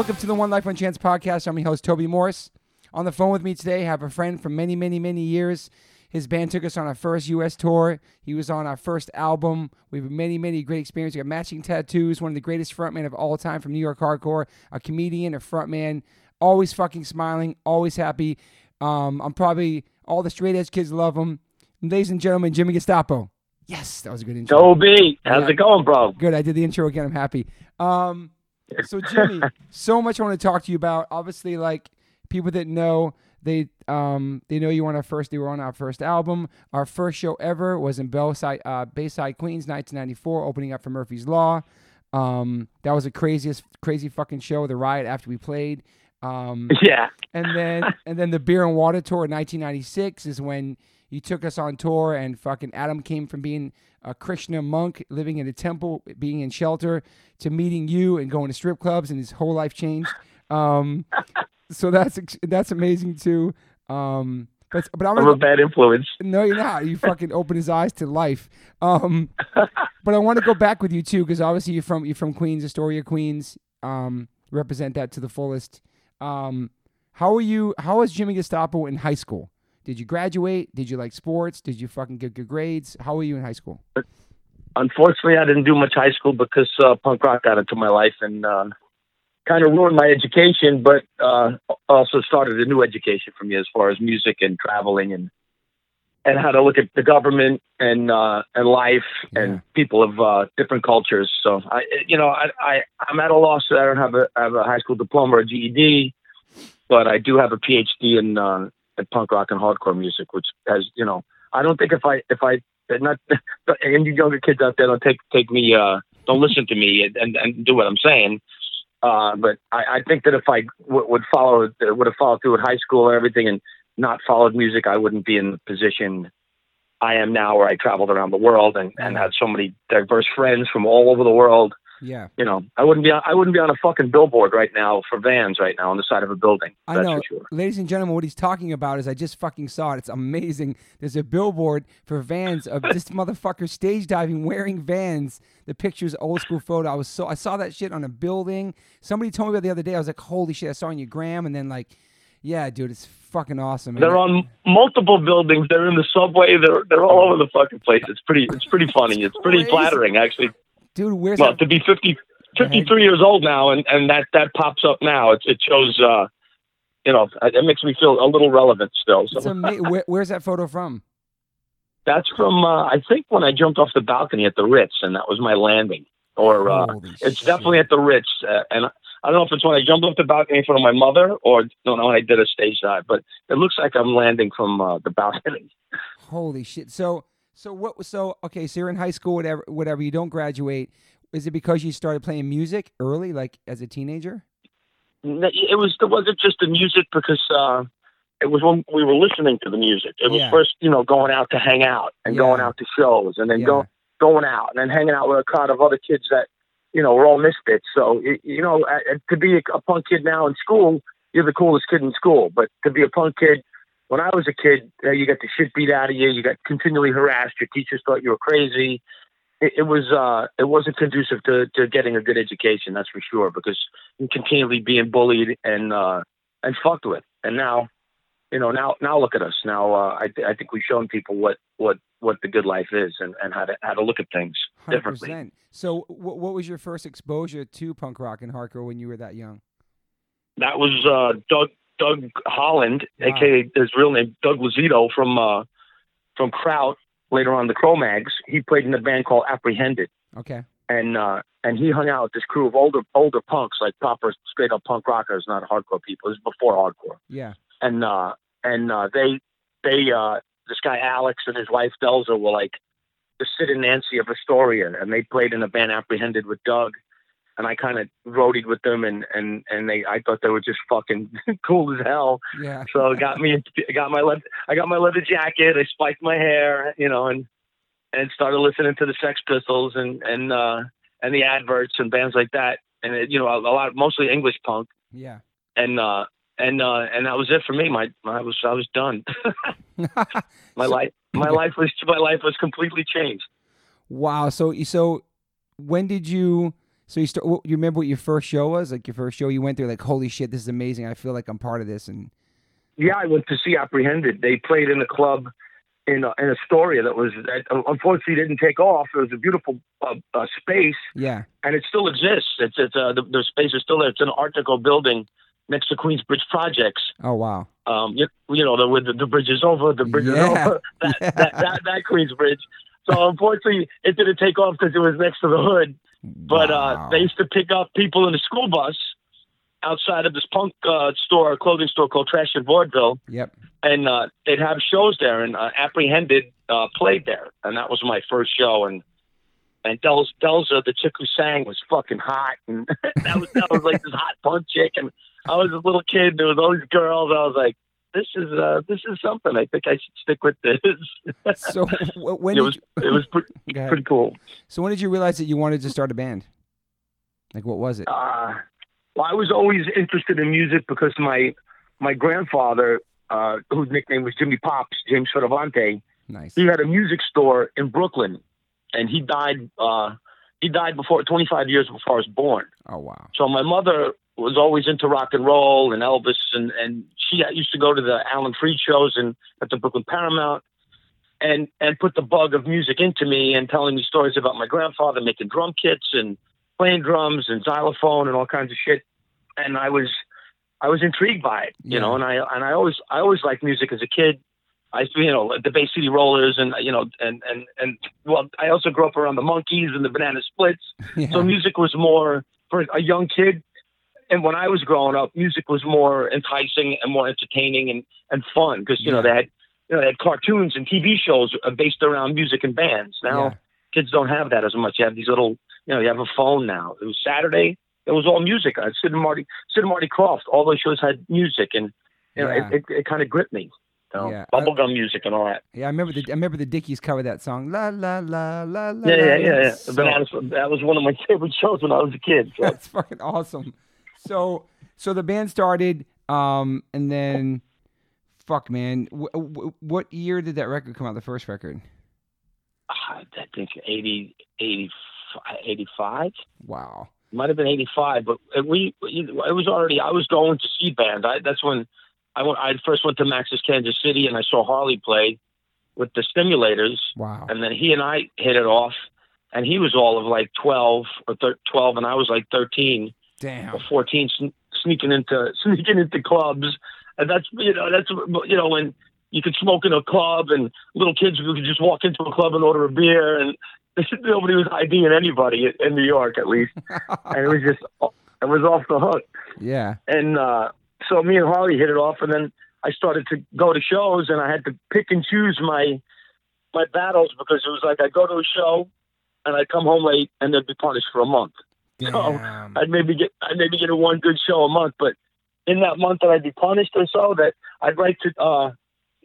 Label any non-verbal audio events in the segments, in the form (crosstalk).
Welcome to the One Life One Chance podcast. I'm your host Toby Morris. On the phone with me today, I have a friend from many, many, many years. His band took us on our first U.S. tour. He was on our first album. We have many, many great experiences. We got matching tattoos. One of the greatest frontmen of all time from New York hardcore. A comedian, a frontman. Always fucking smiling. Always happy. Um, I'm probably all the straight edge kids love him. Ladies and gentlemen, Jimmy Gestapo. Yes, that was a good intro. Toby, how's Yeah. it going, bro? Good. I did the intro again. I'm happy. Um, so Jimmy, so much I want to talk to you about. Obviously, like people that know, they um they know you on our first. They were on our first album. Our first show ever was in Bayside, uh, Bayside, Queens, 1994, opening up for Murphy's Law. Um, that was the craziest, crazy fucking show. The riot after we played. Um, Yeah, and then and then the beer and water tour in 1996 is when you took us on tour and fucking Adam came from being a Krishna monk living in a temple being in shelter to meeting you and going to strip clubs and his whole life changed um (laughs) so that's that's amazing too um but but I'm I'm gonna a bad influence. no, you're not. You (laughs) fucking open his eyes to life. Um, (laughs) but I want to go back with you too, because obviously you're from you're from Queens, Astoria, Queens. Um, represent that to the fullest. Um, how are you? How was Jimmy Gestapo in high school? Did you graduate? Did you like sports? Did you fucking get good grades? How were you in high school? Unfortunately, I didn't do much high school because uh, punk rock got into my life and uh, kind of ruined my education, but uh, also started a new education for me as far as music and traveling and and how to look at the government and uh, and life Yeah. and people of uh, different cultures. So I, you know, I, I I'm at a loss that I don't have a have a high school diploma or a GED, but I do have a PhD in uh, punk rock and hardcore music, which has you know I don't think if I if I not (laughs) and you younger kids out there don't take take me uh don't listen to me and and, and do what I'm saying. Uh, but I, I think that if I w- would follow would have followed through with high school and everything and not followed music, I wouldn't be in the position I am now, where I traveled around the world and, and had so many diverse friends from all over the world. Yeah, You know, I wouldn't be on, I wouldn't be on a fucking billboard right now for vans right now on the side of a building. I That's know. for sure. Ladies and gentlemen, what he's talking about is I just fucking saw it. It's amazing. There's a billboard for Vans of this (laughs) motherfucker stage diving wearing Vans. The picture's old school photo. I was so I saw that shit on a building. Somebody told me about it the other day. I was like, holy shit! I saw it on your gram, and then like, yeah, dude, it's fucking awesome. And They're on multiple buildings. They're in the subway. They're they're all over the fucking place. It's pretty it's pretty funny. It's pretty flattering actually. Dude, where's Well, that? to be 50, 53 years old now, and, and that, that pops up now. It, it shows, uh, you know, it makes me feel a little relevant still. So ama- where, where's that photo from? that's from, uh, I think, when I jumped off the balcony at the Ritz, and that was my landing. Or uh, it's shit. definitely at the Ritz, uh, and I don't know if it's when I jumped off the balcony in front of my mother, or no, no, when I did a stage dive. But it looks like I'm landing from uh, the balcony. Holy shit! So so what? So okay, so you're in high school, whatever. Whatever. You don't graduate. Is it because you started playing music early, like as a teenager? it was it wasn't just the music because uh it was when we were listening to the music. It was Yeah. first, you know, going out to hang out and Yeah. going out to shows and then Yeah. go going out and then hanging out with a crowd of other kids that, you know, were all misfits. So it, you know, uh, to be a, a punk kid now in school, you're the coolest kid in school. But to be a punk kid, when I was a kid, uh, you got the shit beat out of you. You got continually harassed. Your teachers thought you were crazy. It, it was uh, it wasn't conducive to, to getting a good education. That's for sure because you're continually being bullied and uh, and fucked with. And now, you know, now now look at us. Now uh, I th- I think we've shown people what what what the good life is and, and how to how to look at things Hundred differently. So what what was your first exposure to punk rock and hardcore when you were that young? That was uh, Doug Doug Holland, Wow. aka his real name Doug Lazito from uh, from Kraut. Later on, the Cro-Mags. He played in a band called Apprehended. Okay. and uh, and he hung out with this crew of older older punks, like proper straight up punk rockers, not hardcore people. This is before hardcore, Yeah. and uh, and uh, they they uh, this guy Alex and his wife Delza were like the Sid and Nancy of Astoria, and they played in a band Apprehended with Doug, and I kind of roadied with them, and and and they I thought they were just fucking (laughs) cool as hell. Yeah. So it got me, I got my leather, I got my leather jacket, I spiked my hair, you know, and and started listening to the Sex Pistols and and uh, and the adverts and bands like that, and it, you know, a, a lot, mostly English punk, Yeah. and uh, and uh, and that was it for me. My, my I was I was done. (laughs) my (laughs) So- life, my life was my life was completely changed. Wow. So so when did you So you start. You remember what your first show was? Like your first show, you went there like, holy shit, this is amazing. I feel like I'm part of this. And Yeah, I went to see Apprehended. They played in a club in uh, in Astoria that was that uh, unfortunately didn't take off. It was a beautiful uh, uh, space, yeah, and it still exists. It's it's uh, the, the space is still there. It's an Art Deco building next to Queensbridge Projects. oh wow, Um, you, you know the with the, the bridge is over, the bridge Yeah, is over. That, (laughs) yeah. that that that Queensbridge. So unfortunately, it didn't take off because it was next to the hood. But Wow. uh, they used to pick up people in the school bus outside of this punk uh, store, clothing store called Trash and Vaudeville, Yep. and uh, they'd have shows there. And uh, Apprehended uh, played there, and that was my first show. And and Delz, Delza, the chick who sang, was fucking hot, and (laughs) that was that was like this hot punk chick. And I was a little kid. And there was all these girls. I was like, this is uh, this is something. I think I should stick with this. (laughs) So when it was it was pretty, you, (laughs) pretty cool. so when did you realize that you wanted to start a band? Like what was it? Uh, well, I was always interested in music because my my grandfather, uh, whose nickname was Jimmy Pops, James Fedavante, Nice. he had a music store in Brooklyn, and he died. Uh, he died before 25 years before I was born. Oh wow. So my mother was always into rock and roll and Elvis, and and she used to go to the Alan Freed shows and at the Brooklyn Paramount, and and put the bug of music into me and telling me stories about my grandfather making drum kits and playing drums and xylophone and all kinds of shit, and I was I was intrigued by it, you Yeah. know, and I and I always I always liked music as a kid. I you know the Bay City Rollers and you know and and and well I also grew up around the Monkees and the Banana Splits. (laughs) Yeah. So music was more for a young kid. And when I was growing up, music was more enticing and more entertaining and, and fun because you know they had you know they had cartoons and TV shows uh, based around music and bands. Now Yeah. kids don't have that as much. You have these little you know you have a phone now. It was Saturday. It was all music. Uh, Sid and Marty, Sid and Marty Krofft. All those shows had music, and you know Yeah. it, it, it kind of gripped me. Yeah. I- bubblegum music and all that. Yeah, I remember the I remember the Dickies covered that song. La la la la la. Yeah, yeah, yeah, yeah. So- that was one of my (laughs) favorite shows when I was a kid. So. That's fucking awesome. So so the band started, um, and then, fuck, man, w- w- what year did that record come out? The first record. I think 80, 80, 85. Wow. Might have been 85, but we, it was already, I was going to see band. I, that's when I went, I first went to Max's Kansas City and I saw Harley play with the Stimulators. Wow. And then he and I hit it off. And he was all of like 12 or thir- 12, and I was like 13 Damn. or 14, sn- sneaking into (laughs) sneaking into clubs. And that's you know that's you know when you could smoke in a club and little kids could just walk into a club and order a beer and (laughs) nobody was IDing anybody in New York at least, (laughs) and it was just it was off the hook. yeah. And uh, so me and Harley hit it off, and then I started to go to shows, and I had to pick and choose my my battles because it was like I'd go to a show and I'd come home late and they'd be punished for a month. So, I'd maybe get I'd maybe get a one good show a month, but in that month that I'd be punished or so, that I'd write to uh,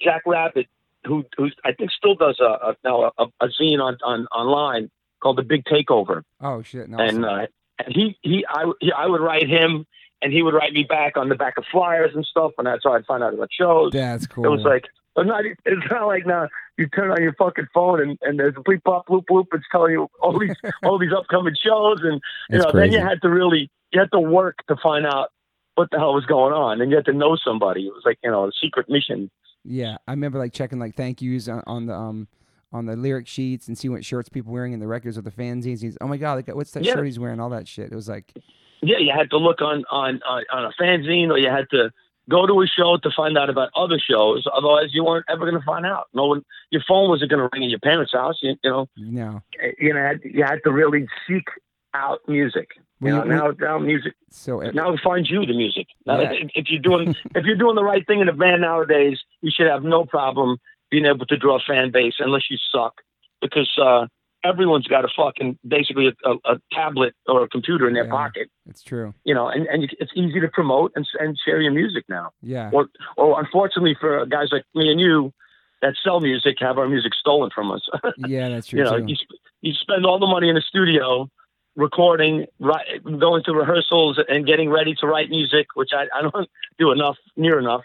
Jack Rabid, who who I think still does a, a now a, a zine on, on online called the Big Takeover, oh shit. No. and uh, and he he I he, I would write him, and he would write me back on the back of flyers and stuff, and that's how I'd find out about shows. That's cool. It was like, but not, it's not like now you turn on your fucking phone and, and there's a bleep pop bloop bloop. It's telling you all these (laughs) all these upcoming shows, and you That's know then you had to really you had to work to find out what the hell was going on, and you had to know somebody. It was like you know a secret mission. Yeah, I remember like checking like thank yous on, on the um on the lyric sheets and see what shirts people wearing in the records or the fanzines. Oh my god, like, what's that Yeah. shirt he's wearing? All that shit. It was like, Yeah, you had to look on on on, on a fanzine, or you had to go to a show to find out about other shows. Otherwise, you weren't ever going to find out. No one, your phone wasn't going to ring in your parents' house. You, you know, you know, you know, you had to really seek out music. You know, you- now now music so uh, now it finds you the music. Now, Yeah. if, if you're doing if you're doing the right thing in a band nowadays, you should have no problem being able to draw a fan base unless you suck, because uh, everyone's got a fucking basically a, a, a tablet or a computer in their Yeah. pocket. it's true. You know, and, and it's easy to promote and and share your music now. Yeah, Or or unfortunately for guys like me and you that sell music, have our music stolen from us. (laughs) yeah, that's true you know, you, sp- you spend all the money in the studio recording, right, going to rehearsals and getting ready to write music, which I, I don't (laughs) do enough, near enough.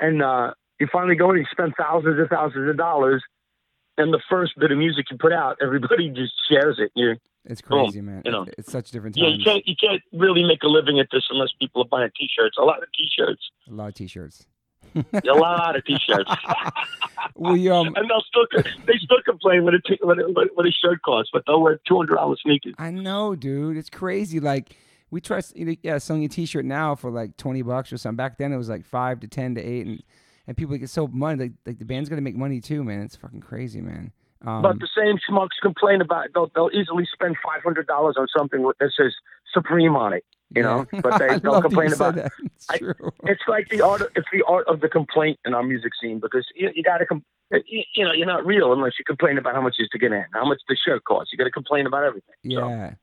And uh, you finally go and you spend thousands and thousands of dollars. And the first bit of music you put out, everybody just shares it. You It's Boom, crazy, man. you know. It- it's such different Times. Yeah, you can't you can't really make a living at this unless people are buying T-shirts. A lot of T-shirts. A lot of t-shirts. A lot of T-shirts. (laughs) We um, and they'll still they still complain when a t- when a, when a shirt costs, but they'll wear two hundred dollars sneakers. I know, dude. It's crazy. Like we try, you know, yeah, selling a T-shirt now for like twenty bucks or something. Back then it was like five to ten to eight, and and people get so money. Like, like the band's gonna make money too, man. It's fucking crazy, man. Um, But the same schmucks complain about they'll they'll easily spend five hundred dollars on something that says Supreme on it. You know, but (laughs) they they'll complain about. that. It's I- It's like the art. It's the art of the complaint in our music scene because you, you got to. You, you know, you're not real unless you complain about how much it is to get in, how much the shirt costs. You got to complain about everything. So, Yeah.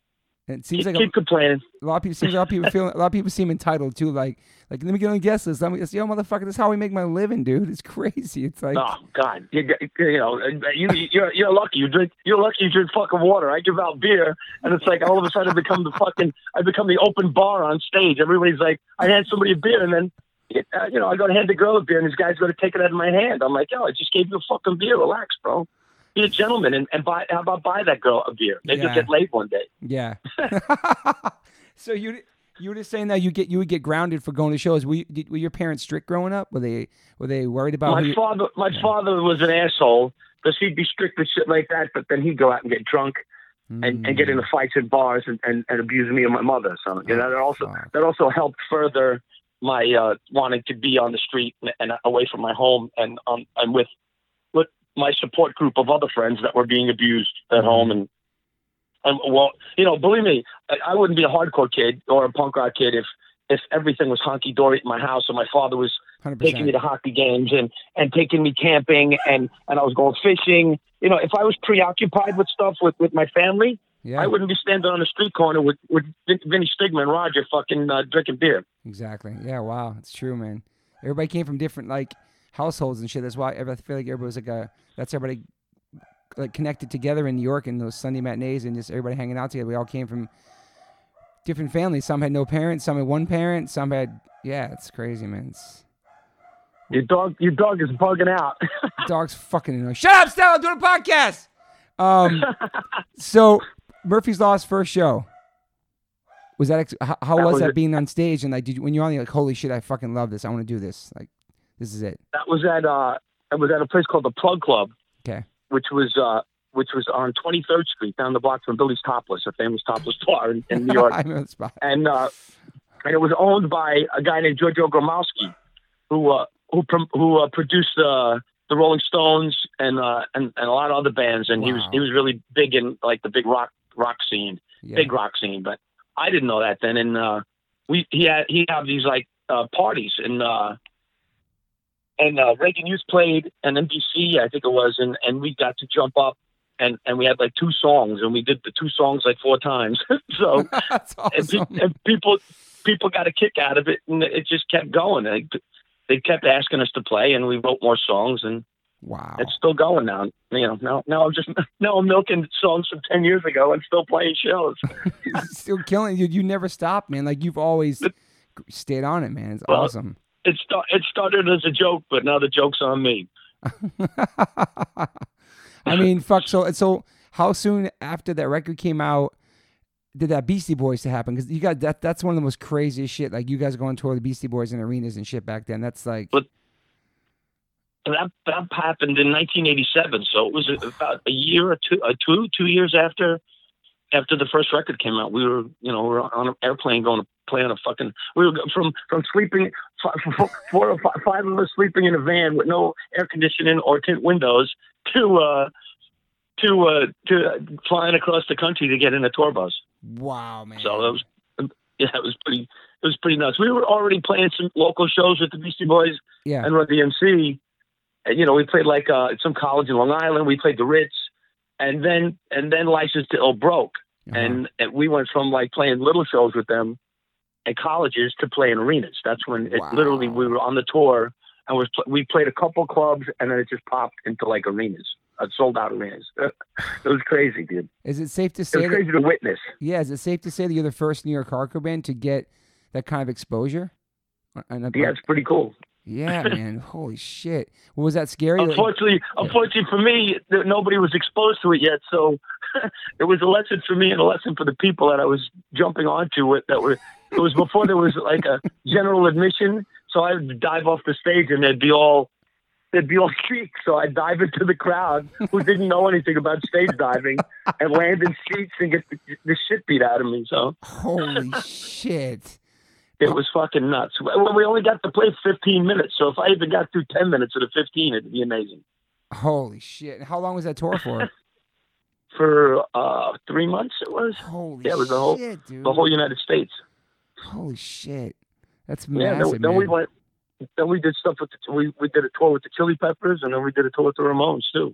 And it seems keep, like a, keep complaining. a lot of people seems like a lot of people feel a lot of people seem entitled too. Like like let me get on the guest list. Let me yo motherfucker. This is how we make my living, dude. It's crazy. It's like Oh God, you, you know, you you're you're lucky. You drink. You're lucky you drink fucking water. I give out beer, and it's like all of a sudden I become the fucking. I become the open bar on stage. Everybody's like, I hand somebody a beer, and then. Uh, you know, I go to hand the girl a beer, and this guy's going to take it out of my hand. I'm like, yo, I just gave you a fucking beer. Relax, bro. Be a gentleman and, and buy. How about buy that girl a beer? Maybe Yeah. you'll get laid one day. Yeah. (laughs) (laughs) so you you were just saying that you get you would get grounded for going to shows. Were, you, did, were your parents strict growing up? Were they were they worried about my father, my father was an asshole because he'd be strict with shit like that, but then he'd go out and get drunk and, and get Mm. into fights in bars and, and, and abuse me and my mother. So you know, that also fuck. that also helped further my uh, wanting to be on the street and, and away from my home and um and with my support group of other friends that were being abused at Mhm. home and and well, you know, believe me, I, I wouldn't be a hardcore kid or a punk rock kid if if everything was honky dory at my house and my father was 100%. taking me to hockey games and and taking me camping and and I was going fishing. You know, if I was preoccupied with stuff with with my family, yeah, I wouldn't be standing on the street corner with with Vin- Vinnie Stigma and Roger fucking uh, drinking beer. exactly. Yeah, wow, it's true, man. Everybody came from different like households and shit. That's why I feel like everybody was like a that's everybody like connected together in New York in those Sunday matinees and just everybody hanging out together. We all came from different families. Some had no parents, some had one parent, some had yeah, it's crazy, man. It's, Your dog, your dog is bugging out. (laughs) dog's fucking annoying. Shut up, Stella. I'm doing a podcast. Um, (laughs) so Murphy's Law's first show. Was that ex- how, how That was, was that it. being on stage and like did you, when you're on the like holy shit I fucking love this I want to do this like this is it that was at uh, it was at a place called the Plug Club. Okay. Which was uh, which was on 23rd Street down the block from Billy's Topless, a famous topless (laughs) bar in, in New York. (laughs) I know the spot and uh, and it was owned by a guy named Giorgio Gomelsky, who uh, who prom- who uh, produced uh, the Rolling Stones and uh, and and a lot of other bands, and he was he was really big in like the big rock rock scene, yeah. big rock scene. But I didn't know that then, and uh, we he had he had these like uh, parties and. Uh, and uh, Reagan Youth played, and NBC, I think it was, and, and we got to jump up, and, and we had like two songs, and we did the two songs like four times. (laughs) so (laughs) that's and, pe- and people people got a kick out of it, and it just kept going. They, they kept asking us to play, and we wrote more songs, and wow it's still going now. You know, now now I'm just (laughs) now I'm milking songs from ten years ago and still playing shows. still killing you you never stop man like you've always stayed on it man it's Well, awesome It start, it started as a joke, but now the joke's on me. (laughs) I mean fuck so so how soon after that record came out did that Beastie Boys to happen because you got that that's one of the most craziest shit like you guys going tour the Beastie Boys in arenas and shit back then that's like But- that that happened in 1987, so it was about a year or two, uh, two two years after after the first record came out. We were, you know, we were on an airplane going to play on a fucking. We were from from sleeping four or five, five of us sleeping in a van with no air conditioning or tint windows to uh to uh to flying across the country to get in a tour bus. wow man So that was, yeah, it was pretty, it was pretty nuts. We were already playing some local shows with the Beastie Boys yeah and Run DMC. And, you know, we played like uh, some college in Long Island. We played the Ritz, and then and then License to Ill broke, Uh-huh. and, and we went from like playing little shows with them at colleges to playing arenas. That's when it Wow. literally we were on the tour and was pl- we played a couple clubs, and then it just popped into like arenas, uh, sold out arenas. (laughs) it was crazy, dude. is it safe to It say was that crazy to witness. yeah is it safe to say that you're the first New York hardcore band to get that kind of exposure And, uh, Yeah, it's pretty cool. Yeah man (laughs) holy shit was that scary Like- Unfortunately, unfortunately for me, nobody was exposed to it yet. So, (laughs) it was a lesson for me and a lesson for the people that I was jumping onto. it. that were it was before there was like a general admission, so I would dive off the stage and they'd be all they'd be all (laughs) streaks. So I'd dive into the crowd who didn't know anything about stage diving and land in seats and get the, the shit beat out of me. So Holy shit. It was fucking nuts. Well, we only got to play 15 minutes, so if I even got through 10 minutes of the 15, it'd be amazing. Holy shit. How long was that tour for? (laughs) For uh, three months, it was Holy Yeah, it was the whole- shit, dude. the whole United States. Holy shit. That's Yeah, massive. then, then we went. Then we did stuff with the, we we did a tour with the Chili Peppers, and then we did a tour with the Ramones too.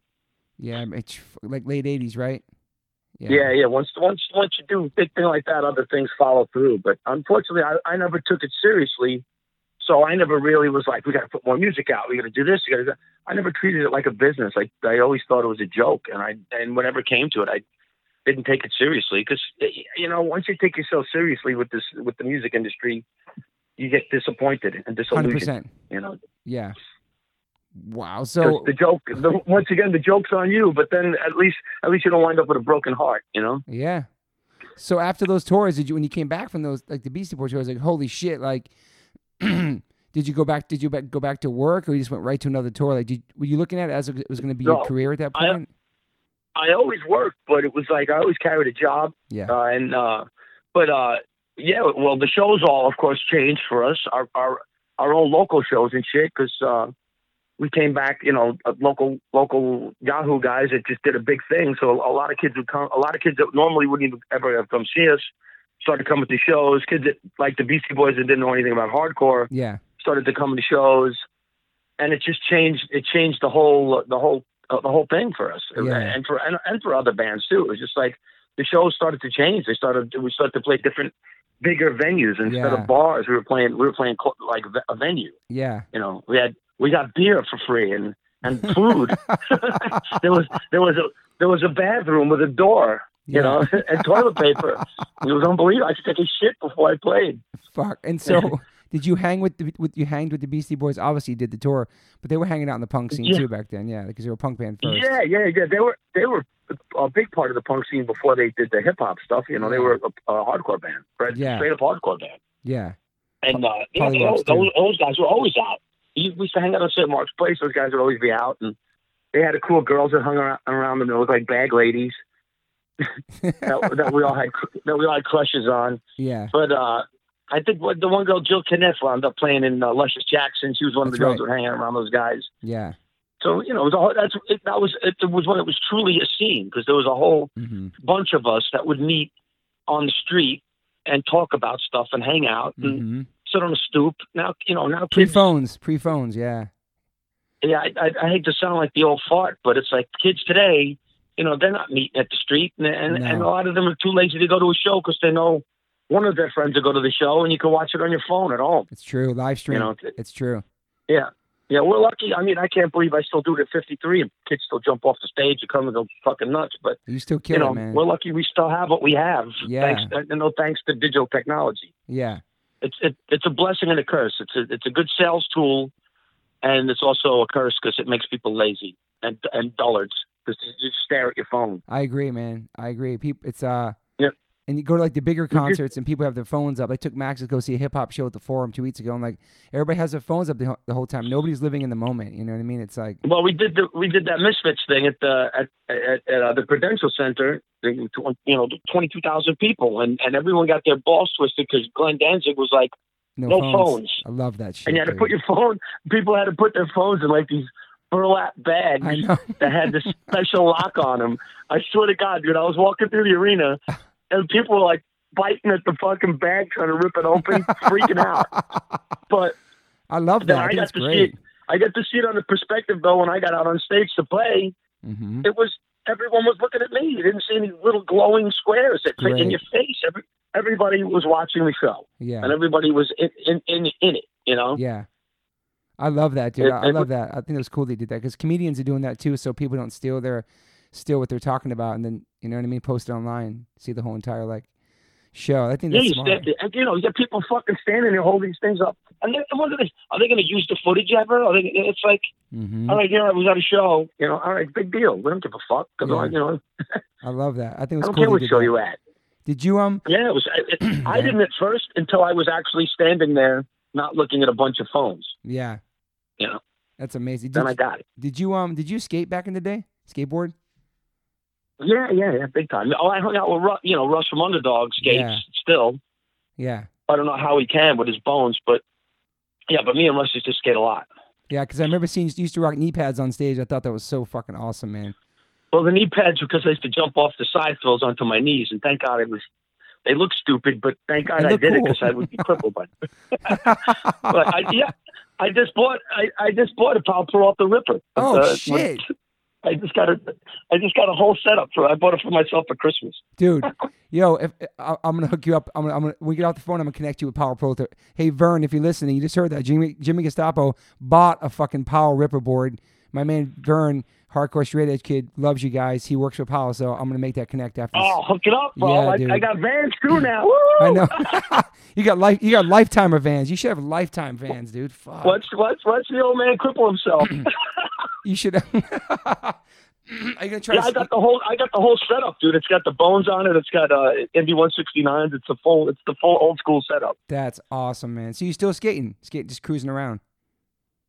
Yeah, it's f- like late 80s, right? Yeah, yeah. Once once once you do a big thing like that, other things follow through. But unfortunately, I, I never took it seriously, so I never really was like, we got to put more music out. We got to do this. We got to. that. I never treated it like a business. Like I always thought it was a joke, and I and whenever it came to it, I didn't take it seriously because you know once you take yourself seriously with this with the music industry, you get disappointed and disillusioned. 100%. You know, Yeah. Wow. So, the joke, the, once again, the joke's on you. But then at least at least you don't wind up with a broken heart. You know. yeah. So after those tours, did you when you came back from those like the Beastie Boys tours, like holy shit, like (clears throat) did you go back did you go back to work or you just went right to another tour? Like did, were you looking at it as it was going to be your career at that I- point? I always worked, but it was like I always carried a job. yeah. Uh, and uh, but uh, yeah, well, the shows all, of course, changed for us. Our our our own local shows and shit, because uh, we came back, you know, uh, local local Yahoo guys that just did a big thing. So a lot of kids would come. A lot of kids that normally wouldn't even ever have come see us started coming to shows. Kids that like the Beastie Boys that didn't know anything about hardcore yeah. started to come to shows, and it just changed. It changed the whole the whole uh, the whole thing for us, Yeah. and for and, and for other bands too. It was just like the shows started to change. They started we started to play different, bigger venues instead Yeah. of bars. We were playing we were playing like a venue. Yeah. You know, we had we got beer for free and and food. (laughs) there was there was a there was a bathroom with a door. You Yeah. know, (laughs) and toilet paper. It was unbelievable. I could take a shit before I played. Fuck. And so (laughs) did you hang with the with you hanged with the Beastie Boys? Obviously you did the tour, but they were hanging out in the punk scene Yeah. too back then, yeah, because they were a punk band first. Yeah, yeah, yeah. They were they were a big part of the punk scene before they did the hip hop stuff. You know, they were a, a hardcore band, right? Yeah. Straight up hardcore band. Yeah. And uh, yeah, Polly those, Rocks, too. those, those guys were always out. We we used to hang out on St. Mark's Place. Those guys would always be out, and they had a cool girls that hung around, around them that looked like bag ladies (laughs) that, that we all had that we all had crushes on. yeah. But uh, I think what the one girl Jill Cunniff wound up playing in uh, Luscious Jackson. She was one of the girls that were hanging around those guys. Yeah. So you know, it was all that's it, that was it, was when it was truly a scene because there was a whole hmm bunch of us that would meet on the street and talk about stuff and hang out and hmm sit on a stoop. Now you know now pre phones, pre phones, yeah. Yeah, I, I, I hate to sound like the old fart, but it's like kids today. You know, they're not meeting at the street, and and, No. and a lot of them are too lazy to go to a show because they know one of their friends will go to the show and you can watch it on your phone at home. It's true. Live stream. You know, it's true. Yeah. Yeah, we're lucky. I mean, I can't believe I still do it at 53 and kids still jump off the stage and come and go fucking nuts. But, You still kill you know, it, man. we're lucky we still have what we have. Yeah. Thanks, you know, thanks to digital technology. yeah. It's it, it's a blessing and a curse. It's a, it's a good sales tool, and it's also a curse because it makes people lazy and and dullards because you just stare at your phone. I agree, man. I agree. People, it's uh. And you go to like the bigger concerts and people have their phones up. I took Max to go see a hip hop show at the Forum two weeks ago, and like everybody has their phones up the, whole- the whole time. Nobody's living in the moment. You know what I mean? It's like, Well, we did the we did that Misfits thing at the at at, at uh, the Prudential Center. You know, twenty two thousand people, and and everyone got their balls twisted because Glenn Danzig was like, no, No phones. phones. I love that shit. and you had to put your phone. People had to put their phones in like these burlap bags that had this special lock on them. I swear to God, dude, I was walking through the arena, (laughs) and people were like biting at the fucking bag, trying to rip it open, freaking out. (laughs) But I love that. I I got to see it. I got to see it on the perspective though when I got out on stage to play. hmm It was everyone was looking at me. You didn't see any little glowing squares that fit in your face. Every, everybody was watching the show, Yeah. and everybody was in in in, in it. You know. Yeah. I love that, dude. It- I, I it love that. I think it was cool they did that because comedians are doing that too, so people don't steal their steal what they're talking about, and then you know what I mean, post it online, see the whole entire like show. I think Yeah, that's you, smart. and you know, you got people fucking standing there holding these things up. And then, what are they? Are they going to use the footage ever? Are they? It's like, hmm all right, here I was at a show. You know, all right, big deal. We don't give a fuck. 'cause, Yeah. you know, (laughs) I love that. I think it I was don't cool. care what show that. you at. Did you um? Yeah, it was. It, (clears throat) I Yeah. didn't at first until I was actually standing there, not looking at a bunch of phones. Yeah. Yeah. That's amazing. Did, Then I got it. did you um? Did you skate back in the day? Skateboard? Yeah, yeah, yeah, big time. Oh, I hung out with Russ, you know Russ from Underdog skates Yeah. still. Yeah. I don't know how he can with his bones, but yeah, but me and Russ used to skate a lot. Yeah, because I remember seeing you used to rock knee pads on stage. I thought that was so fucking awesome, man. Well, the knee pads because I used to jump off the side throws onto my knees, and thank God it was. They look stupid, but thank God I did it because I would be crippled by. (laughs) but I, yeah, I just bought. I, I just bought a Powell Peralta Ripper. Oh, Uh, shit. I just got a. I just got a whole setup for. I bought it for myself for Christmas. Dude, (laughs) yo, if I, I'm gonna hook you up, I'm gonna, I'm gonna when we get off the phone, I'm gonna connect you with Power Pro. Hey Vern, if you're listening, you just heard that Jimmy Jimmy Gestapo bought a fucking Powell Ripper board. My man Vern, hardcore straight edge kid, loves you guys. He works with Powell, so I'm gonna make that connect after. this. Oh, hook it up, bro! Yeah, I, dude. I got Vans too (laughs) now. I know. (laughs) you got life. You got lifetime of Vans. You should have lifetime Vans, dude. Fuck. What's what's what's the old man cripple himself? (clears throat) (laughs) You should. Are you gonna try yeah, to? I got the whole I got the whole setup, dude. It's got the bones on it. It's got uh Indy 169s. It's the full it's the full old school setup. That's awesome, man. So you still skating? Skating, just cruising around.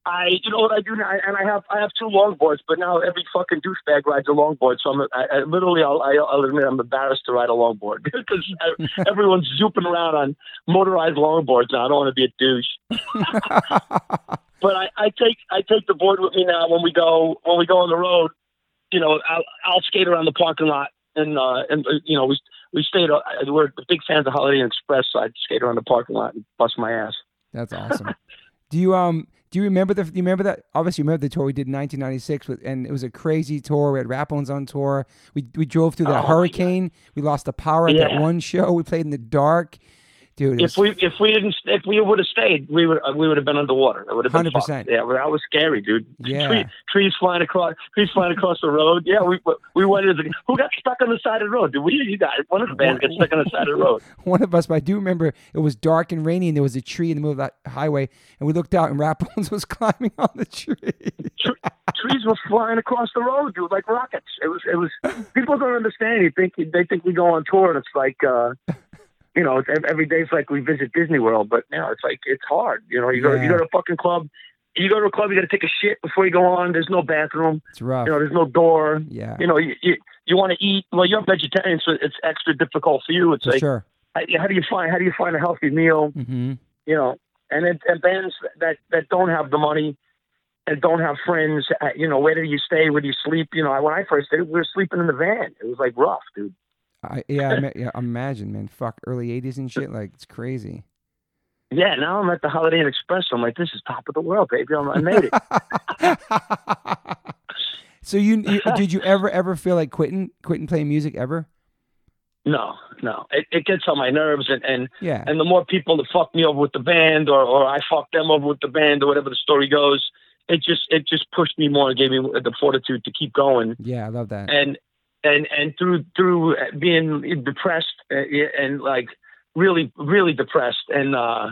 I you know what I do now, and I have I have two longboards, but now every fucking douchebag rides a longboard. So I'm I, I literally I'll, I- I'll admit I'm embarrassed to ride a longboard because (laughs) (laughs) everyone's zooping around on motorized longboards now. I don't want to be a douche. (laughs) but I, I take I take the board with me now when we go when we go on the road. You know, I'll, I'll skate around the parking lot, and uh, and uh, you know we we stayed. Uh, we're big fans of Holiday Express, so I'd skate around the parking lot and bust my ass. That's awesome. do you um do you remember the do you remember that obviously you remember the tour we did in 1996 with and it was a crazy tour. We had Rapones on tour. We we drove through that Oh, hurricane. We lost the power at that one show. We played in the dark. Dude, If was, we if we didn't if we would have stayed, we would we would have been underwater. It would have been 100%. Yeah, well, that was scary, dude. Yeah. Tree, trees flying across trees flying across the road. Yeah, we we went into the, who got stuck on the side of the road? Did we? You guys? One of the bands got stuck on the side of the road. (laughs) one of us, but I do remember it was dark and rainy and there was a tree in the middle of that highway and we looked out and Rapones (laughs) was climbing on the tree. trees were flying across the road, dude, like rockets. It was, it was. People don't understand. You think they think we go on tour, and it's like, uh, you know, it's, ev- every day's like we visit Disney World, but now it's like it's hard. You know, you go, Yeah. you go to a fucking club, you go to a club, you got to take a shit before you go on. There's no bathroom. It's rough. You know, there's no door. yeah. You know, you you, you want to eat. Well, you're a vegetarian, so it's extra difficult for you. It's For like, sure. how, how do you find how do you find a healthy meal? hmm you know, and it, and bands that that don't have the money and don't have friends, uh, you know, where do you stay? Where do you sleep? You know, when I first did it, we were sleeping in the van. It was like rough, dude. I, yeah, I, yeah, imagine, man. Fuck, early '80s and shit. Like it's crazy. Yeah, now I'm at the Holiday Inn Express. I'm like, this is top of the world, baby. I'm, I made it. (laughs) so you, you did you ever ever feel like quitting quitting playing music ever? no, no, it, it gets on my nerves, and and Yeah. and the more people that fuck me over with the band, or or I fuck them over with the band, or whatever the story goes, it just it just pushed me more and gave me the fortitude to keep going. Yeah, I love that. and and and through through being depressed uh, and like really really depressed and uh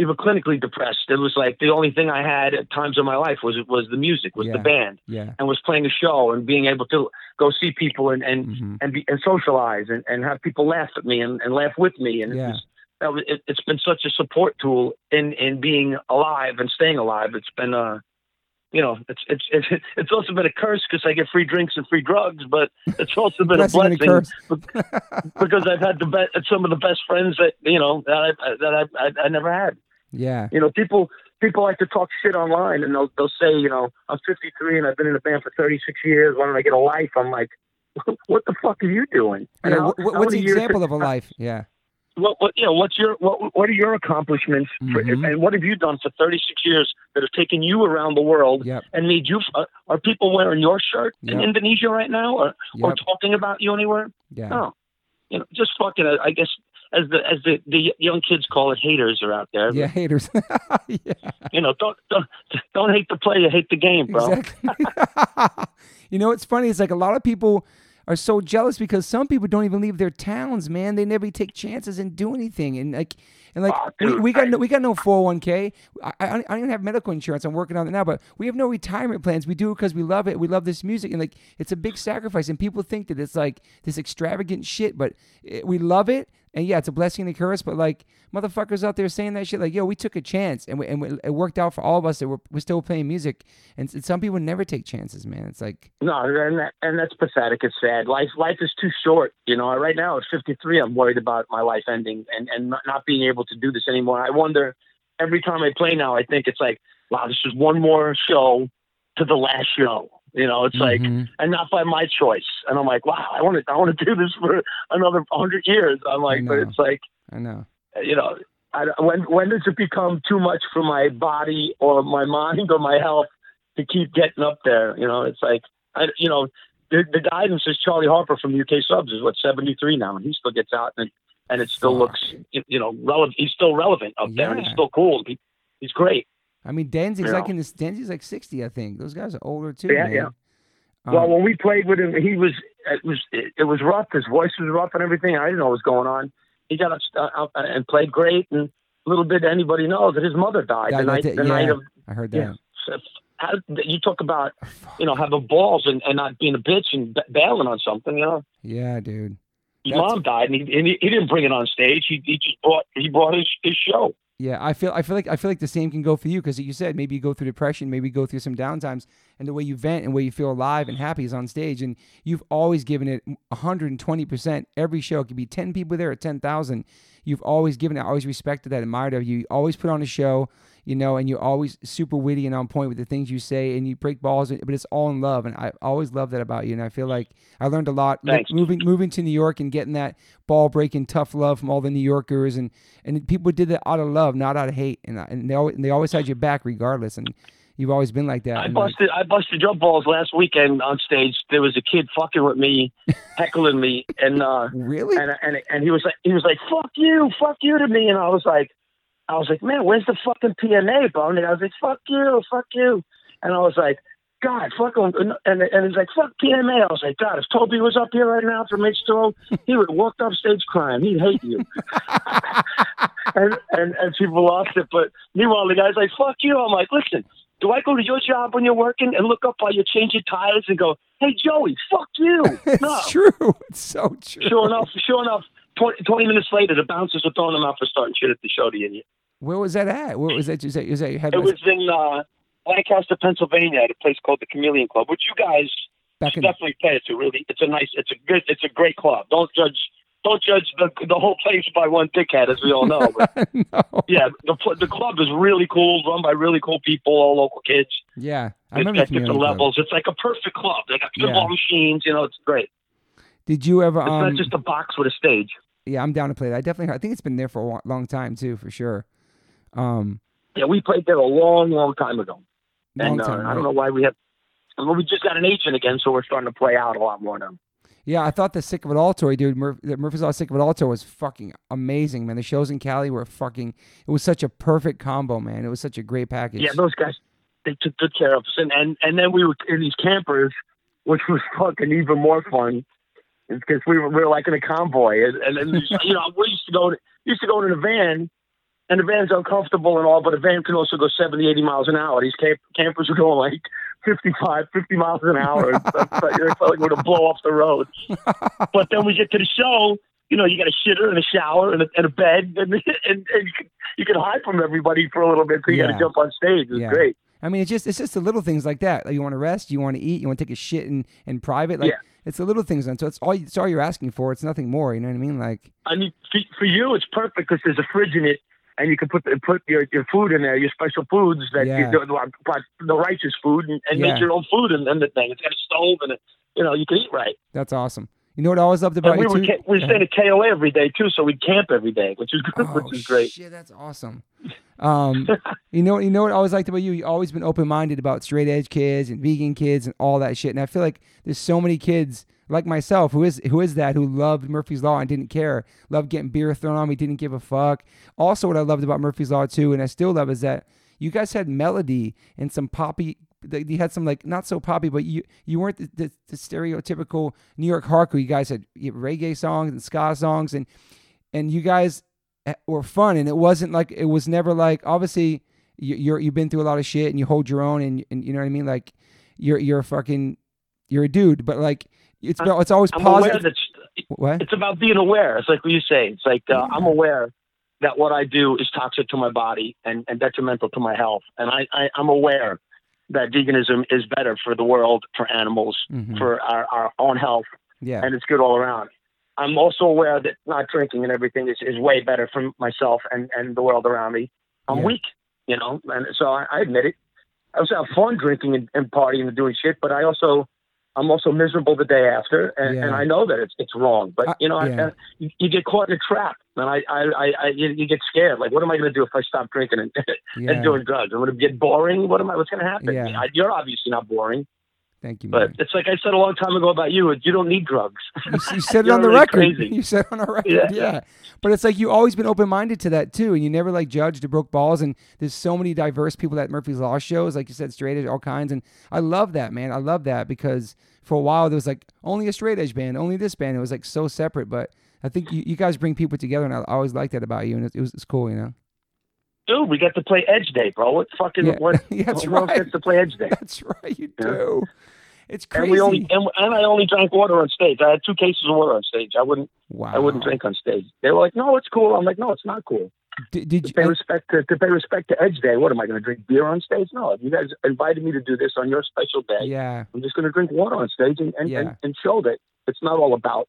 even clinically depressed it was like the only thing i had at times in my life was was the music was Yeah. the band Yeah. and was playing a show and being able to go see people and and hmm and, be, and socialize and, and have people laugh at me and, and laugh with me and Yeah. it was, that was it, it's been such a support tool in in being alive and staying alive it's been uh you know, it's it's it's it's also been a curse because I get free drinks and free drugs, but it's also been a Blessing and a blessing curse. because I've had the be- some of the best friends that you know that I that I, I I never had. Yeah. You know, people people like to talk shit online, and they'll they'll say, you know, I'm 53 and I've been in the band for 36 years. Why don't I get a life? I'm like, (laughs) what the fuck are you doing? Yeah what's the example of a life? Yeah. What, what you know? What's your what? What are your accomplishments? For, Mhm. and what have you done for 36 years that have taken you around the world Yep. and made you? Uh, are people wearing your shirt in Indonesia right now, or or talking about you anywhere? Yeah. No, you know, just fucking. uh, I guess as the as the the young kids call it, haters are out there. Yeah. Haters. (laughs) yeah. You know, don't don't don't hate the player, hate the game, bro. Exactly. (laughs) you know what's funny? is like a lot of people are so jealous because some people don't even leave their towns, man. They never take chances and do anything. And like, and like, Oh, we, dude, we got I- no, we got no 401k. I, I, I don't even have medical insurance. I'm working on it now, but we have no retirement plans. We do it because we love it. We love this music, and like, it's a big sacrifice. And people think that it's like this extravagant shit, but it, we love it. And yeah, it's a blessing and a curse. But like, motherfuckers out there saying that shit, like, yo, we took a chance, and we, and we, it worked out for all of us. That we're, we're still playing music, and, s- some people never take chances, man. It's like, No, and that, and that's pathetic. It's sad. Life life is too short. You know, right now at 53, I'm worried about my life ending and and not being able to do this anymore. I wonder every time I play now. I think it's like, wow, this is one more show to the last show. You know, it's like, Mhm. and not by my choice. And I'm like, wow, I want to I want to do this for another hundred years. I'm like, but it's like, I know. you know, I, when when does it become too much for my body or my mind or my health to keep getting up there? You know, it's like I, you know, the, the guidance is Charlie Harper from UK subs is what 73 now, and he still gets out and and it still Fuck. looks you know relevant. He's still relevant up there, and he's still cool. He, he's great. I mean, Danzig's You like in this. Danzig's like sixty, I think. Those guys are older too. Yeah, man. yeah. Um, well, when we played with him, he was it was it, it was rough. His voice was rough and everything. I didn't know what was going on. He got up, uh, up and played great, and a little bit anybody knows that his mother died Yeah, the night the night of I heard that. Yeah. So, how, you talk about, you know, having balls and, and not being a bitch and b- bailing on something. You know, Yeah, dude. his That's- mom died, and he, and he he didn't bring it on stage. He he just brought he brought his his show. Yeah, I feel I feel like I feel like the same can go for you because you said maybe you go through depression, maybe you go through some downtimes, and the way you vent and the way you feel alive and happy is on stage, and you've always given it 120 percent every show. It could be 10 people there or 10,000. You've always given it. I always respected that, admired of you. You always put on a show, you know, and you're always super witty and on point with the things you say, and you break balls, but it's all in love, and I always love that about you. And I feel like I learned a lot Thanks. moving moving to New York and getting that ball breaking tough love from all the New Yorkers, and and people did that out of love, not out of hate, and and they always, and they always had your back regardless, and you've always been like that. I and, like, busted I busted your balls last weekend on stage. There was a kid fucking with me, (laughs) heckling me, and uh, really? and and and he was like he was like fuck you, fuck you to me, and I was like I was like man, where's the fucking PMA, bro? And I was like fuck you, fuck you, and I was like. God, fuck him. And, and, he's like, fuck PMA. I was like, God, if Toby was up here right now from H2O, he would have walked off stage crying. He'd hate you. (laughs) and, and, and people lost it. But meanwhile, the guy's like, fuck you. I'm like, listen, do I go to your job when you're working and look up while you're changing tires and go, hey, Joey, fuck you? (laughs) it's no. true. It's so true. Sure enough, sure enough, 20, 20 minutes later, the bouncers were throwing him out for starting shit at the show, the idiot. Where was that at? Where was that? Is that, is that? It was in uh, Lancaster, Pennsylvania, at a place called the Chameleon Club, which you guys back should in. definitely play. It's a really, it's a nice, it's a good, it's a great club. Don't judge, don't judge the the whole place by one dickhead, as we all know. But (laughs) no. yeah, the the club is really cool, run by really cool people, all local kids. Yeah, I It's remember. got different Club. levels. It's like a perfect club. They got Yeah. pinball machines. You know, it's great. Did you ever? It's Um, not just a box with a stage. yeah, I'm down to play that. I definitely. I think it's been there for a long time too, for sure. Um, Yeah, we played there a long, long time ago. long and uh, time. I don't know why we have. Well, we just got an agent again, so we're starting to play out a lot more now. Yeah, I thought the Sick of It All tour, dude. Murph, the Murphy's Law Sick of It All tour was fucking amazing, man. The shows in Cali were fucking. It was such a perfect combo, man. It was such a great package. Yeah, those guys, they took good care of us, and and and then we were in these campers, which was (laughs) fucking even more fun, because we were we were like in a convoy, and and, and you know we used to go used to go in a van. And the van's uncomfortable and all, but a van can also go 70, 80 miles an hour. These camp- campers are going like 55, 50 miles an hour. It's like, it felt like we're going to blow off the road. (laughs) but then we get to the show, you know, you got a shitter and a shower and a, and a bed, and, and, and you, can, you can hide from everybody for a little bit, so you got to jump on stage. It's Yeah. great. I mean, it's just it's just the little things like that. Like you want to rest, you want to eat, you want to take a shit in, in private. Like Yeah. it's the little things. And so it's all it's all you're asking for. It's nothing more. You know what I mean? Like I mean, for, for you, it's perfect because there's a fridge in it, and you can put the, put your, your food in there, your special foods that Yeah. you do, the, the righteous food, and, and Yeah. make your own food in, in the thing. It's got a stove and it, you know you can eat right. that's awesome. You know what I always loved about And we you were too? ca- we were staying at KOA every day too, so we'd camp every day, which is (laughs) Oh, which is great. Shit, that's awesome. Um, (laughs) you know, you know what I always liked about you. You always been open minded about straight edge kids and vegan kids and all that shit. And I feel like there's so many kids like myself who is who is that who loved Murphy's Law and didn't care, loved getting beer thrown on me, didn't give a fuck. Also, what I loved about Murphy's Law too, and I still love, is that you guys had melody and some poppy you had some like not so poppy, but you you weren't the, the, the stereotypical New York hardcore. You guys had, you reggae songs and ska songs, and and you guys eh, were fun. And it wasn't like it was never like obviously you, you're you've been through a lot of shit and you hold your own, and, and you know what I mean. Like you're you're a fucking you're a dude, but like it's about, it's always I'm positive. that what? it's about being aware. It's like what you say. It's like uh, I'm aware that what I do is toxic to my body and, and detrimental to my health, and I, I I'm aware that veganism is better for the world, for animals, Mhm. for our, our own health, Yeah, and it's good all around. I'm also aware that not drinking and everything is, is way better for myself and, and the world around me. I'm Yeah. weak, you know, and so I, I admit it. I also have fun drinking and, and partying and doing shit, but I also I'm also miserable the day after, and, Yeah. and I know that it's it's wrong. But you know, yeah. I, you, you get caught in a trap, and I I, I, I you, you get scared. Like, what am I going to do if I stop drinking and, (laughs) yeah. and doing drugs? I'm going to get boring. What am I? What's going to happen? I, you're obviously not boring, Thank you, but it's like I said a long time ago about you. You don't need drugs. (laughs) You, you said (laughs) it on the really record. crazy. (laughs) You said it on the record. Yeah. Yeah. But it's like you've always been open minded to that too, and you never like judged or broke balls. And there's so many diverse people at Murphy's Law shows, like you said, straight edge, all kinds. And I love that, man. I love that because for a while there was like only a straight edge band, only this band. It was like so separate. But I think you, you guys bring people together, and I always liked that about you. And it, it was it's cool, you know. Dude, we got to play Edge Day, bro. What fucking Yeah. what? Yeah, (laughs) that's else right. gets to play Edge Day? That's right, you Yeah. do. It's crazy. And we only and, and I only drank water on stage. I had two cases of water on stage. I wouldn't wow. I wouldn't drink on stage. They were like, "No, it's cool." I'm like, "No, it's not cool." Did, did To you? pay respect to, to pay respect to Edge Day. What am I going to drink beer on stage? No, you guys invited me to do this on your special day. yeah. I'm just going to drink water on stage and and, Yeah. and and show that it's not all about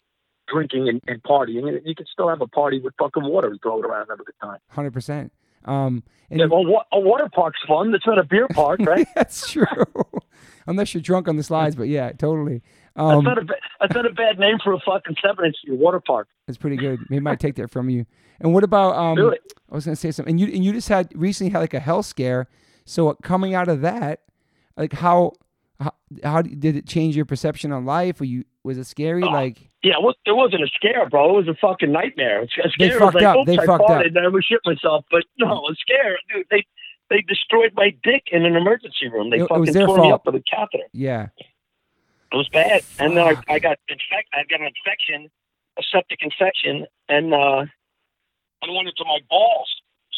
drinking and, and partying. You can still have a party with fucking water and throw it around and have a good time. Hundred percent. Um, and Yeah, well, a water park's fun. It's not a beer (laughs) park, right? (laughs) That's true. (laughs) Unless you're drunk on the slides, but yeah, totally. that's Um, not a that's not a bad name for a fucking seven inch water park. it's pretty good. Maybe might take that from you. And what about um? Do it. I was gonna say something. And you and you just had recently had like a health scare. So coming out of that, like how how, how did it change your perception on life? Were you was it scary? Oh, like Yeah, it, was, it wasn't a scare, bro. It was a fucking nightmare. A scare They fucked like, up. They I fucked farted up. and I almost shit myself. But no, a scare, dude. They they destroyed my dick in an emergency room. They It- it fucking their tore me up with a catheter. yeah, It was bad. And then I, I got infect. I got an infection, a septic infection, and uh, I went into my balls.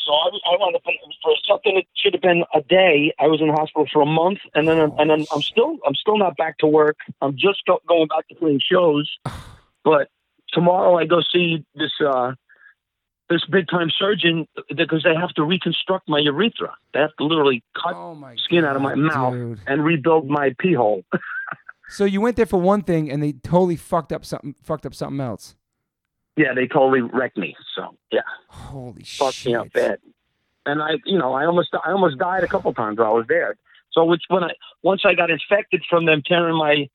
So I, I wound up in, for something that should have been a day. I was in the hospital for a month, and then and then I'm still I'm still not back to work. I'm just go, going back to playing shows. But tomorrow I go see this uh, this big time surgeon because they have to reconstruct my urethra. They have to literally cut oh my skin out of my mouth dude. and rebuild my pee hole. (laughs) So you went there for one thing, and they totally fucked up something. Fucked up something else. Yeah, they totally wrecked me. So yeah. Holy fucked shit! me up bad. And I, you know, I almost, I almost died a couple times while I was there. So, which when I, once I got infected from them tearing my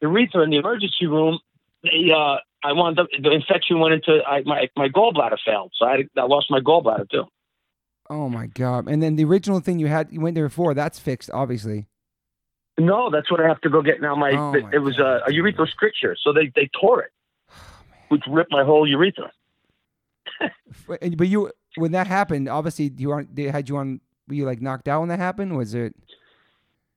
urethra in the emergency room, they, uh, I wound up, the infection went into, I, my, my gallbladder failed. So I, I lost my gallbladder too. Oh my god! And then the original thing you had, you went there before. That's fixed, obviously. No, that's what I have to go get now. My, Oh, my it was a, a urethral stricture. So they, they tore it, which ripped my whole urethra. (laughs) But you, when that happened, obviously you aren't. They had you on. Were you like knocked out when that happened? Was it?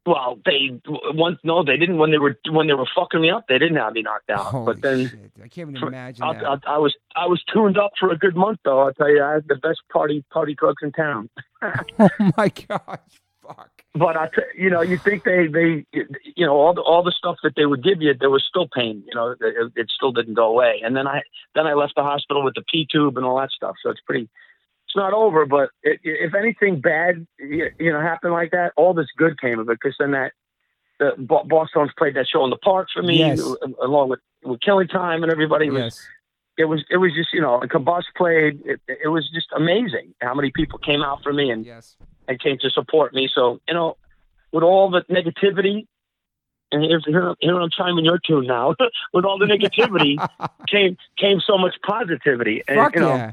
Well, they once no, they didn't when they were when they were fucking me up. They didn't have me knocked out. Holy but then shit! I can't even imagine I, that. I, I was I was tuned up for a good month though. I'll tell you, I had the best party party drugs in town. (laughs) oh my gosh! But I, t- you know, you think they they you know all the all the stuff that they would give you, there was still pain. You know, it, it still didn't go away. And then I then I left the hospital with the P tube and all that stuff. So it's pretty. It's not over, but it, if anything bad, you, know, happened like that, all this good came of it. Because then that the Boston's played that show in the park for me, Yes. Uh, along with with Killing Time and everybody. It was Yes. it was it was just you know and Combust played it, it was just amazing how many people came out for me and, Yes. And came to support me so you know with all the negativity and here's here, here I'm chiming your tune now (laughs) with all the negativity (laughs) came came so much positivity and Fuck you know yeah!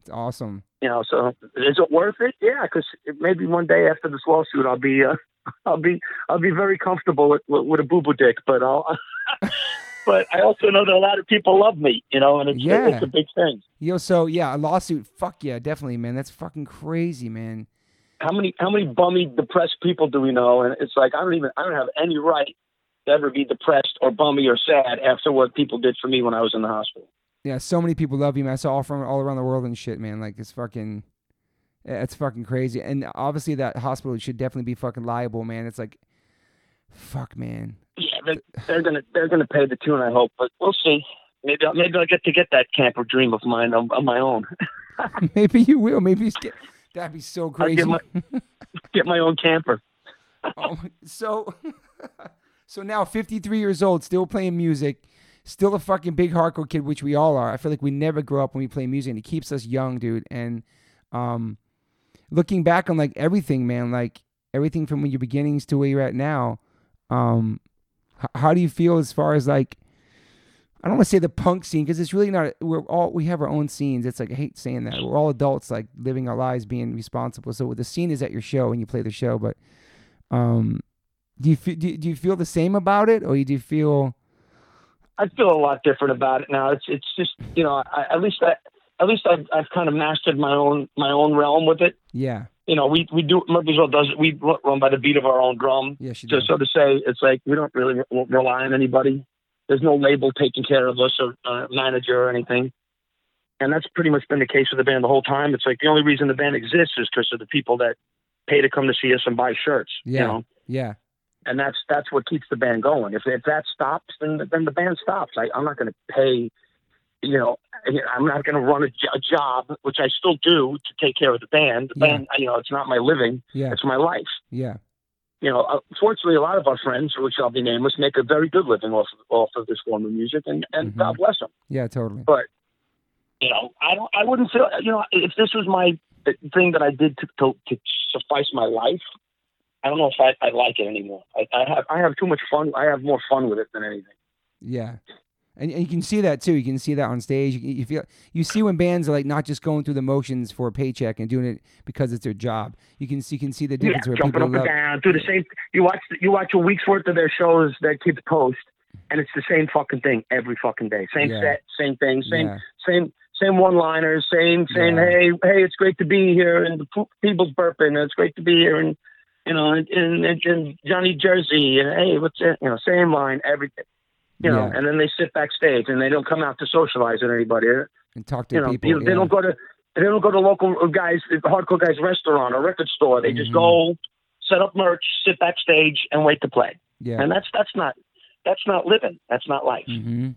It's awesome. you know so is it worth it yeah because maybe one day after this lawsuit I'll be uh, (laughs) I'll be I'll be very comfortable with with, with a boo boo dick but I'll but I also know that a lot of people love me you know and it's Yeah. it's a big thing. Yo, so yeah, a lawsuit. Fuck yeah, definitely, man. That's fucking crazy, man. How many how many bummy depressed people do we know? And it's like I don't even I don't have any right to ever be depressed or bummy or sad after what people did for me when I was in the hospital. Yeah, so many people love you, man. I saw all from all around the world and shit, man. Like it's fucking, it's fucking crazy. And obviously that hospital should definitely be fucking liable, man. It's like, fuck, man. Yeah, they're, they're gonna they're gonna pay the tune. I hope, but we'll see. Maybe I'll, maybe I'll get to get that camper dream of mine on, on my own. (laughs) (laughs) Maybe you will. Maybe you that'd be so crazy. get my (laughs) get my own camper. Oh, so, (laughs) so now 53 years old, still playing music, still a fucking big hardcore kid, which we all are. I feel like we never grow up when we play music, and it keeps us young, dude. And um, looking back on like everything, man, like everything from your beginnings to where you're at now, um, h- how do you feel as far as like? I don't want to say the punk scene because it's really not. We're all we have our own scenes. It's like I hate saying that. We're all adults, like living our lives, being responsible. So the scene is at your show and you play the show, but um, do you feel do you, do you feel the same about it, or do you feel? I feel a lot different about it now. It's it's just you know I, at least I at least I've I've kind of mastered my own my own realm with it. Yeah, You know we we do Murphysville does it. We run by the beat of our own drum. yeah, she So does. so to say, it's like we don't really re- rely on anybody. There's no label taking care of us or uh, manager or anything. And that's pretty much been the case with the band the whole time. It's like the only reason the band exists is because of the people that pay to come to see us and buy shirts. Yeah. You know, Yeah, and that's that's what keeps the band going. If if that stops, then then the band stops. I, I'm not going to pay. You know, I'm not going to run a, a job, which I still do to take care of the band. The Yeah. band, you know, it's not my living; yeah, it's my life yeah, you know, uh, fortunately, a lot of our friends, which I'll be nameless, make a very good living off of, off of this form of music, and, and Mhm. God bless them. yeah, totally. But you know, I don't, I wouldn't feel, you know, if this was my thing that I did to to, to suffice my life, I don't know if I, I like it anymore. I, I have, I have too much fun. I have more fun with it than anything. Yeah. And, and you can see that too. You can see that on stage. You, you feel you see when bands are like not just going through the motions for a paycheck and doing it because it's their job. You can see you can see the difference yeah, where jumping up and love. down, do the same. You watch, you watch a week's worth of their shows that kids post, and it's the same fucking thing every fucking day. Same Yeah. set, same thing, same Yeah, same same one liners, same saying, Yeah. hey, hey, it's great to be here, and the people's burping, and it's great to be here, and you know, in, in, in Johnny Jersey, and hey, what's it? You know, same line, everything. You know, Yeah. and then they sit backstage and they don't come out to socialize with anybody. and talk to You know, people. they yeah. don't go to they don't go to local guys, hardcore guys restaurant or record store. They just Mhm. go set up merch, sit backstage, and wait to play. yeah. And that's that's not that's not living. That's not life. hmm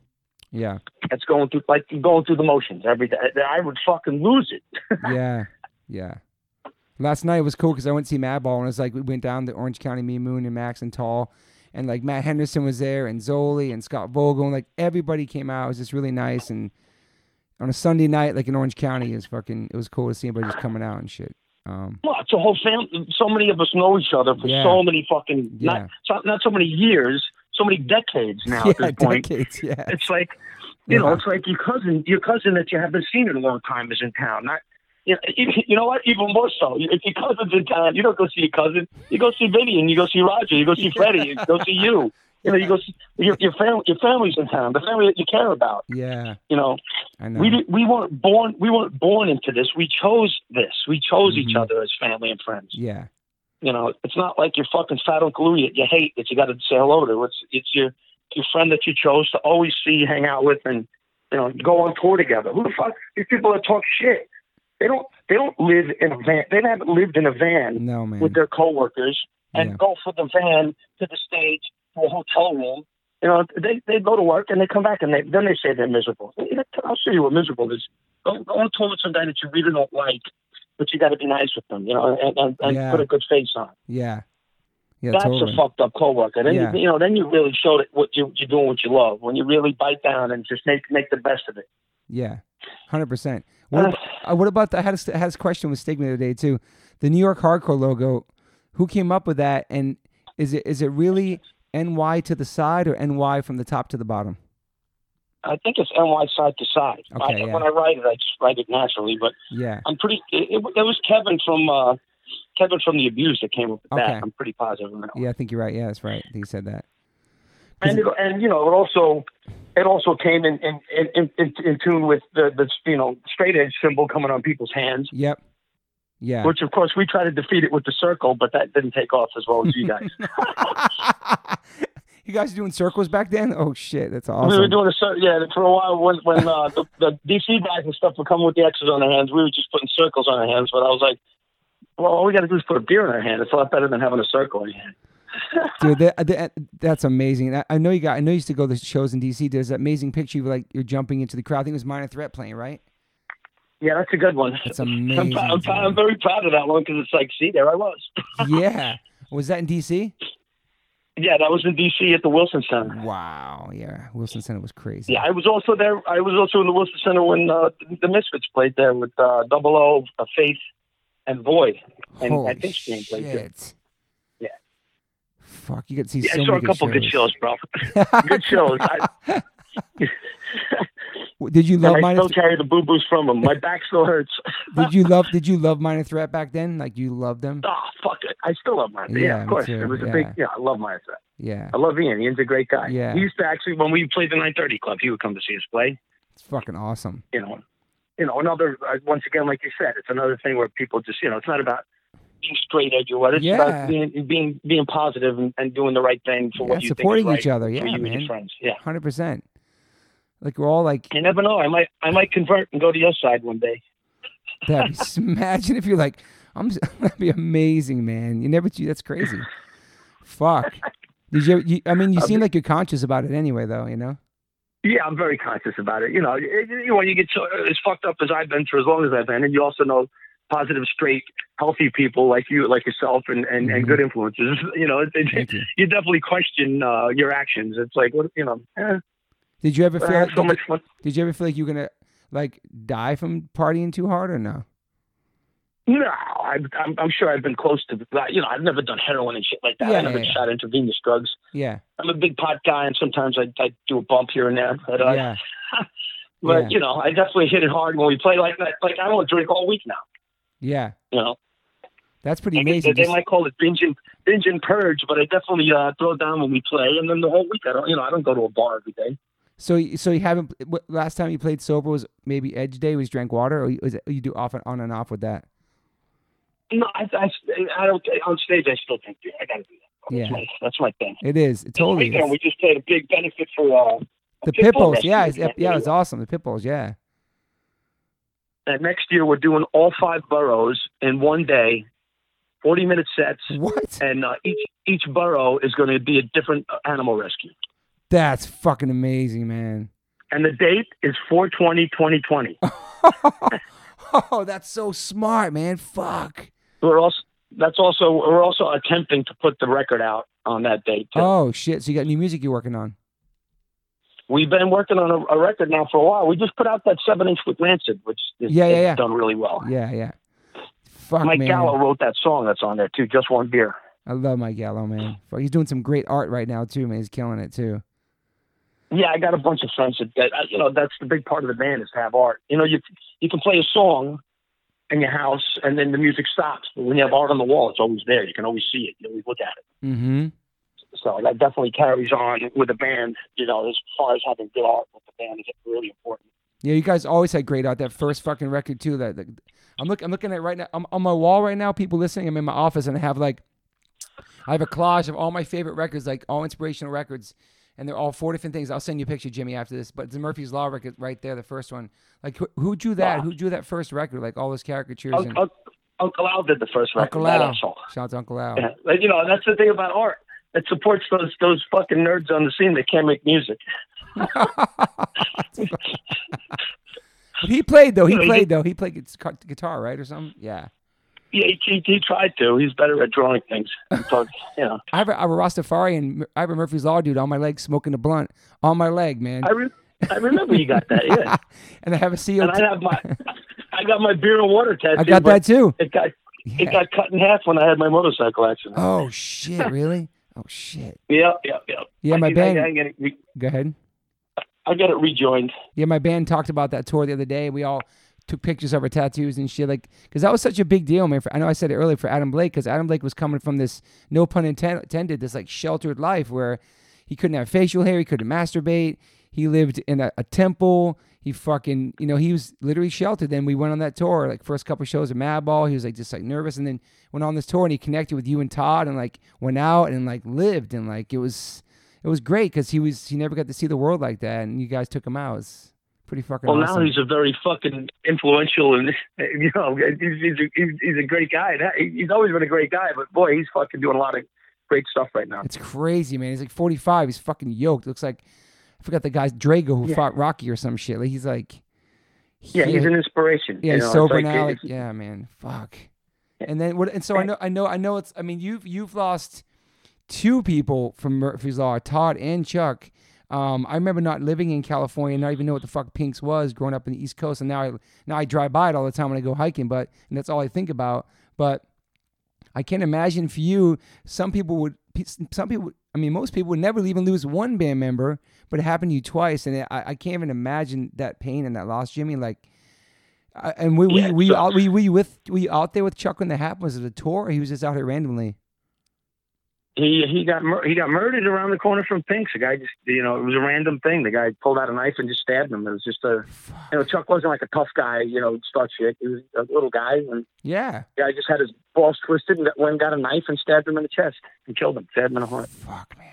Yeah. That's going through like going through the motions every day. I would fucking lose it. (laughs) yeah, yeah. Last night was cool because I went to see Madball and it was like we went down to Orange County, me, Moon, and Max and Tall, and like Matt Henderson was there and Zoli and Scott Vogel and like everybody came out. It was just really nice and on a Sunday night like in Orange County it was fucking it was cool to see everybody just coming out and shit. Um, Well, it's a whole family. So many of us know each other for Yeah. so many fucking Yeah. not so, not so many years, so many decades now (laughs) yeah, at this point. decades. Yeah, It's like you know, it's like your cousin, your cousin that you haven't seen in a long time is in town. Not you know, you- know what? Even more so, if your cousin's in town, you don't go see your cousin. You go see Vinnie, and you go see Roger. You go see (laughs) Freddie. You go see you. You know, you go see your your family. Your family's in town. The family that you care about. yeah. You know, I know. we we weren't born we weren't born into this. We chose this. We chose each Mhm. other as family and friends. yeah, You know, it's not like your fucking fat Uncle Louie that you hate that you got to say hello to. It's it's your your friend that you chose to always see, hang out with, and you know, go on tour together. Who the fuck? These people that talk shit. They don't they don't live in a van. They haven't lived in a van no with their coworkers and Yeah. go for the van to the stage to a hotel room. You know, they they go to work and they come back and they then they say they're miserable. I'll show you what miserable is. Go, go on tour with some guy that you really don't like, but you got to be nice with them. You know, and, and, and Yeah. put a good face on. yeah, yeah, That's totally. a fucked up coworker. Then Yeah. you, you know, then you really show that what you, you're doing, what you love. When you really bite down and just make make the best of it. Yeah, hundred percent. What about, uh, what about the, I had a, I had a question with Stigma the other day too. The New York Hardcore logo. Who came up with that? And is it is it really NY to the side or NY from the top to the bottom? I think it's NY side to side. Okay, I, yeah. When I write it, I just write it naturally. But Yeah. I'm pretty. It, it, it was Kevin from uh, Kevin from the Abuse that came up with Okay. that. I'm pretty positive on that. Yeah, I think you're right. Yeah, that's right. I think you said that. And it, and you know, it also it also came in in in, in, in tune with the the you know straight edge symbol coming on people's hands. Yep. Yeah. Which of course we tried to defeat it with the circle, but that didn't take off as well as you guys. (laughs) (laughs) you guys doing circles back then? Oh shit, that's awesome. We were doing a cir- yeah for a while when when uh, the, the DC guys and stuff were coming with the X's on their hands. We were just putting circles on our hands, but I was like, well, all we got to do is put a beer in our hand. It's a lot better than having a circle in your hand. Dude, that, that, that's amazing. I, I know you got. I know you used to go to shows in DC. There's that amazing picture of like you're jumping into the crowd. I think it was Minor Threat playing, right? Yeah, that's a good one. That's I'm, amazing. proud- I'm, proud- I'm very proud of that one because it's like, see, there I was. (laughs) yeah. Was that in DC? Yeah, that was in DC at the Wilson Center. Wow. Yeah. Wilson Center was crazy. Yeah, I was also there. I was also in the Wilson Center when uh, the Misfits played there with uh, Double O, uh, Faith, and Void, and Holy I think Sting played too. Yeah. Fuck, you to see Yeah, so I saw a couple good good shows, bro. (laughs) good shows. I, (laughs) Did you and love I Minor? still carry the boo boos from them. My (laughs) back still hurts. did you love? Did you love Minor Threat back then? Like you loved them? Oh fuck it! I still love my yeah, Yeah, of course. too, It was a big yeah. I love Minor threat. Yeah. I love Ian. Ian's a great guy. Yeah. He used to actually when we played the 930 Club, he would come to see us play. It's fucking awesome. You know, you know another uh, once again, like you said, it's another thing where people just you know it's not about being straight edge or what. It's Yeah. about being being being positive and, and doing the right thing for Yeah, what you supporting think is right each other. for Yeah, you and man. your friends. Yeah. Hundred percent. Like we're all like You never know. I might I might convert and go to your side one day. (laughs) That'd be, imagine if you're like, I'm. (laughs) That'd be amazing, man. You never. That's crazy. Fuck. Did you, you? I mean, you (laughs) seem like you're conscious about it anyway, though. You know. Yeah, I'm very conscious about it. You know, it, you when you get so as fucked up as I've been for as long as I've been, and you also know positive, straight, healthy people like you, like yourself, and and, Mhm. and good influences. (laughs) You know, it, it, you. you definitely question uh, your actions. It's like, what you know, eh, Did you ever feel? uh, Like, so did, much fun. did you ever feel like you're gonna like die from partying too hard or no? No, I, I'm, I'm sure I've been close to that. You know, I've never done heroin and shit like that. Yeah, I never yeah, yeah. shot intravenous drugs. Yeah. I'm a big pot guy, and sometimes I, I do a bump here and there. But, uh, yeah. (laughs) but yeah. you know, I definitely hit it hard when we play like that. Like I don't drink all week now. Yeah. You know, That's pretty I amazing. They, they might call it binge and binge and purge, but I definitely uh, throw down when we play, and then the whole week I don't. You know, I don't go to a bar every day. so, so you haven't. Last time you played sober was maybe Edge Day. Was drank water, or you- was it, you do off and on and off with that? No, I, I, I don't. On stage, I still drink beer. I got to do that. That's Yeah. my, that's my thing. It is. It totally weekend, is. we just played a big benefit for uh, The Pitbulls, yeah, yeah, it's awesome. The Pitbulls, yeah. And next year, we're doing all five boroughs in one day, forty-minute sets, What? and uh, each each borough is going to be a different uh, animal rescue. That's fucking amazing, man. And the date is 420-2020. (laughs) oh, that's so smart, man. Fuck. We're also that's also we're also attempting to put the record out on that date. Too. Oh shit! So you got new music you're working on? We've been working on a, a record now for a while. We just put out that seven inch with Rancid, which is, Yeah, yeah, yeah. done really well. Yeah, yeah. Fuck, Mike man. Gallo wrote that song that's on there too. Just one beer. I love Mike Gallo, man. Fuck, he's doing some great art right now too, man. He's killing it too. Yeah, I got a bunch of friends that, that you know that's the big part of the band is to have art. You know, you you can play a song in your house and then the music stops, but when you have art on the wall, it's always there. You can always see it. You always look at it. Mm-hmm. So that definitely carries on with the band. You know, as far as having good art with the band is really important. Yeah, you guys always had great art. That first fucking record too. That, that I'm looking. I'm looking at right now. I'm on my wall right now. People listening. I'm in my office and I have like, I have a collage of all my favorite records, like all inspirational records, and they're all four different things. I'll send you a picture, Jimmy, after this. But the Murphy's Law record right there, the first one. Like who, who drew that? Wow. Who drew that first record? Like all those caricatures and Uncle, Uncle Al did the first record. Uncle Al. Shout out to Uncle Al. Yeah. Like, you know, that's the thing about art. It supports those those fucking nerds on the scene that can't make music. (laughs) He played though. He You know, he played though. He played guitar, right, or something. Yeah. Yeah, he, he, tried to. He's better at drawing things. So, you know, I have a, I have a Rastafari and I have a Murphy's Law dude on my leg smoking a blunt on my leg, man. I re- I remember you got that. Yeah, (laughs) and I have a CO. and I have my (laughs) I got my beer and water tattoo. I got that too. It got it got cut in half when I had my motorcycle accident. Oh shit! Really? Oh shit! Yeah, yeah, yeah. Yeah, my I, band- I, I, it re- Go ahead. I got it rejoined. Yeah, my band talked about that tour the other day. We all took pictures of our tattoos and shit, like, because that was such a big deal, man. For, I know I said it earlier for Adam Blake, because Adam Blake was coming from this, no pun intended, this like sheltered life where he couldn't have facial hair, he couldn't masturbate, he lived in a, a temple, he fucking, you know, he was literally sheltered. Then we went on that tour, like first couple shows of Madball. He was like just like nervous, and then went on this tour and he connected with you and Todd, and like went out and like lived, and like it was, it was great because he was he never got to see the world like that, and you guys took him out. It was pretty fucking. Well, awesome. now he's a very fucking influential, and (laughs) you know, he's, he's, a, he's a great guy. He's always been a great guy, but boy, he's fucking doing a lot of great stuff right now. It's crazy, man. He's like 45. He's fucking yoked. Looks like I forgot the guy's Drago who Yeah. fought Rocky or some shit. Like he's like, Yeah, he's an inspiration. yeah, you he's know, sober like, now. Like, yeah, man, fuck. And then what? And so I know, I know, I know. It's. I mean, you've you've lost two people from Murphy's Law, Todd and Chuck. Um, I remember not living in California, and not even know what the fuck Pink's was, growing up in the East Coast, and now I now I drive by it all the time when I go hiking. But and that's all I think about. But I can't imagine for you. Some people would. Some people. I mean, most people would never even lose one band member, but it happened to you twice, and I, I can't even imagine that pain and that loss, Jimmy. Like, I- and we Yeah, you so- out, were you with were you out there with Chuck when that happened? Was it a tour, or he was just out here randomly? He he got mur- he got murdered around the corner from Pink's. The guy just you know it was a random thing. The guy pulled out a knife and just stabbed him. It was just a you know Chuck wasn't like a tough guy. You know start shit. He was a little guy and Yeah. the guy just had his balls twisted and got- went and got a knife and stabbed him in the chest and killed him. Stabbed him in the heart. Fuck, man.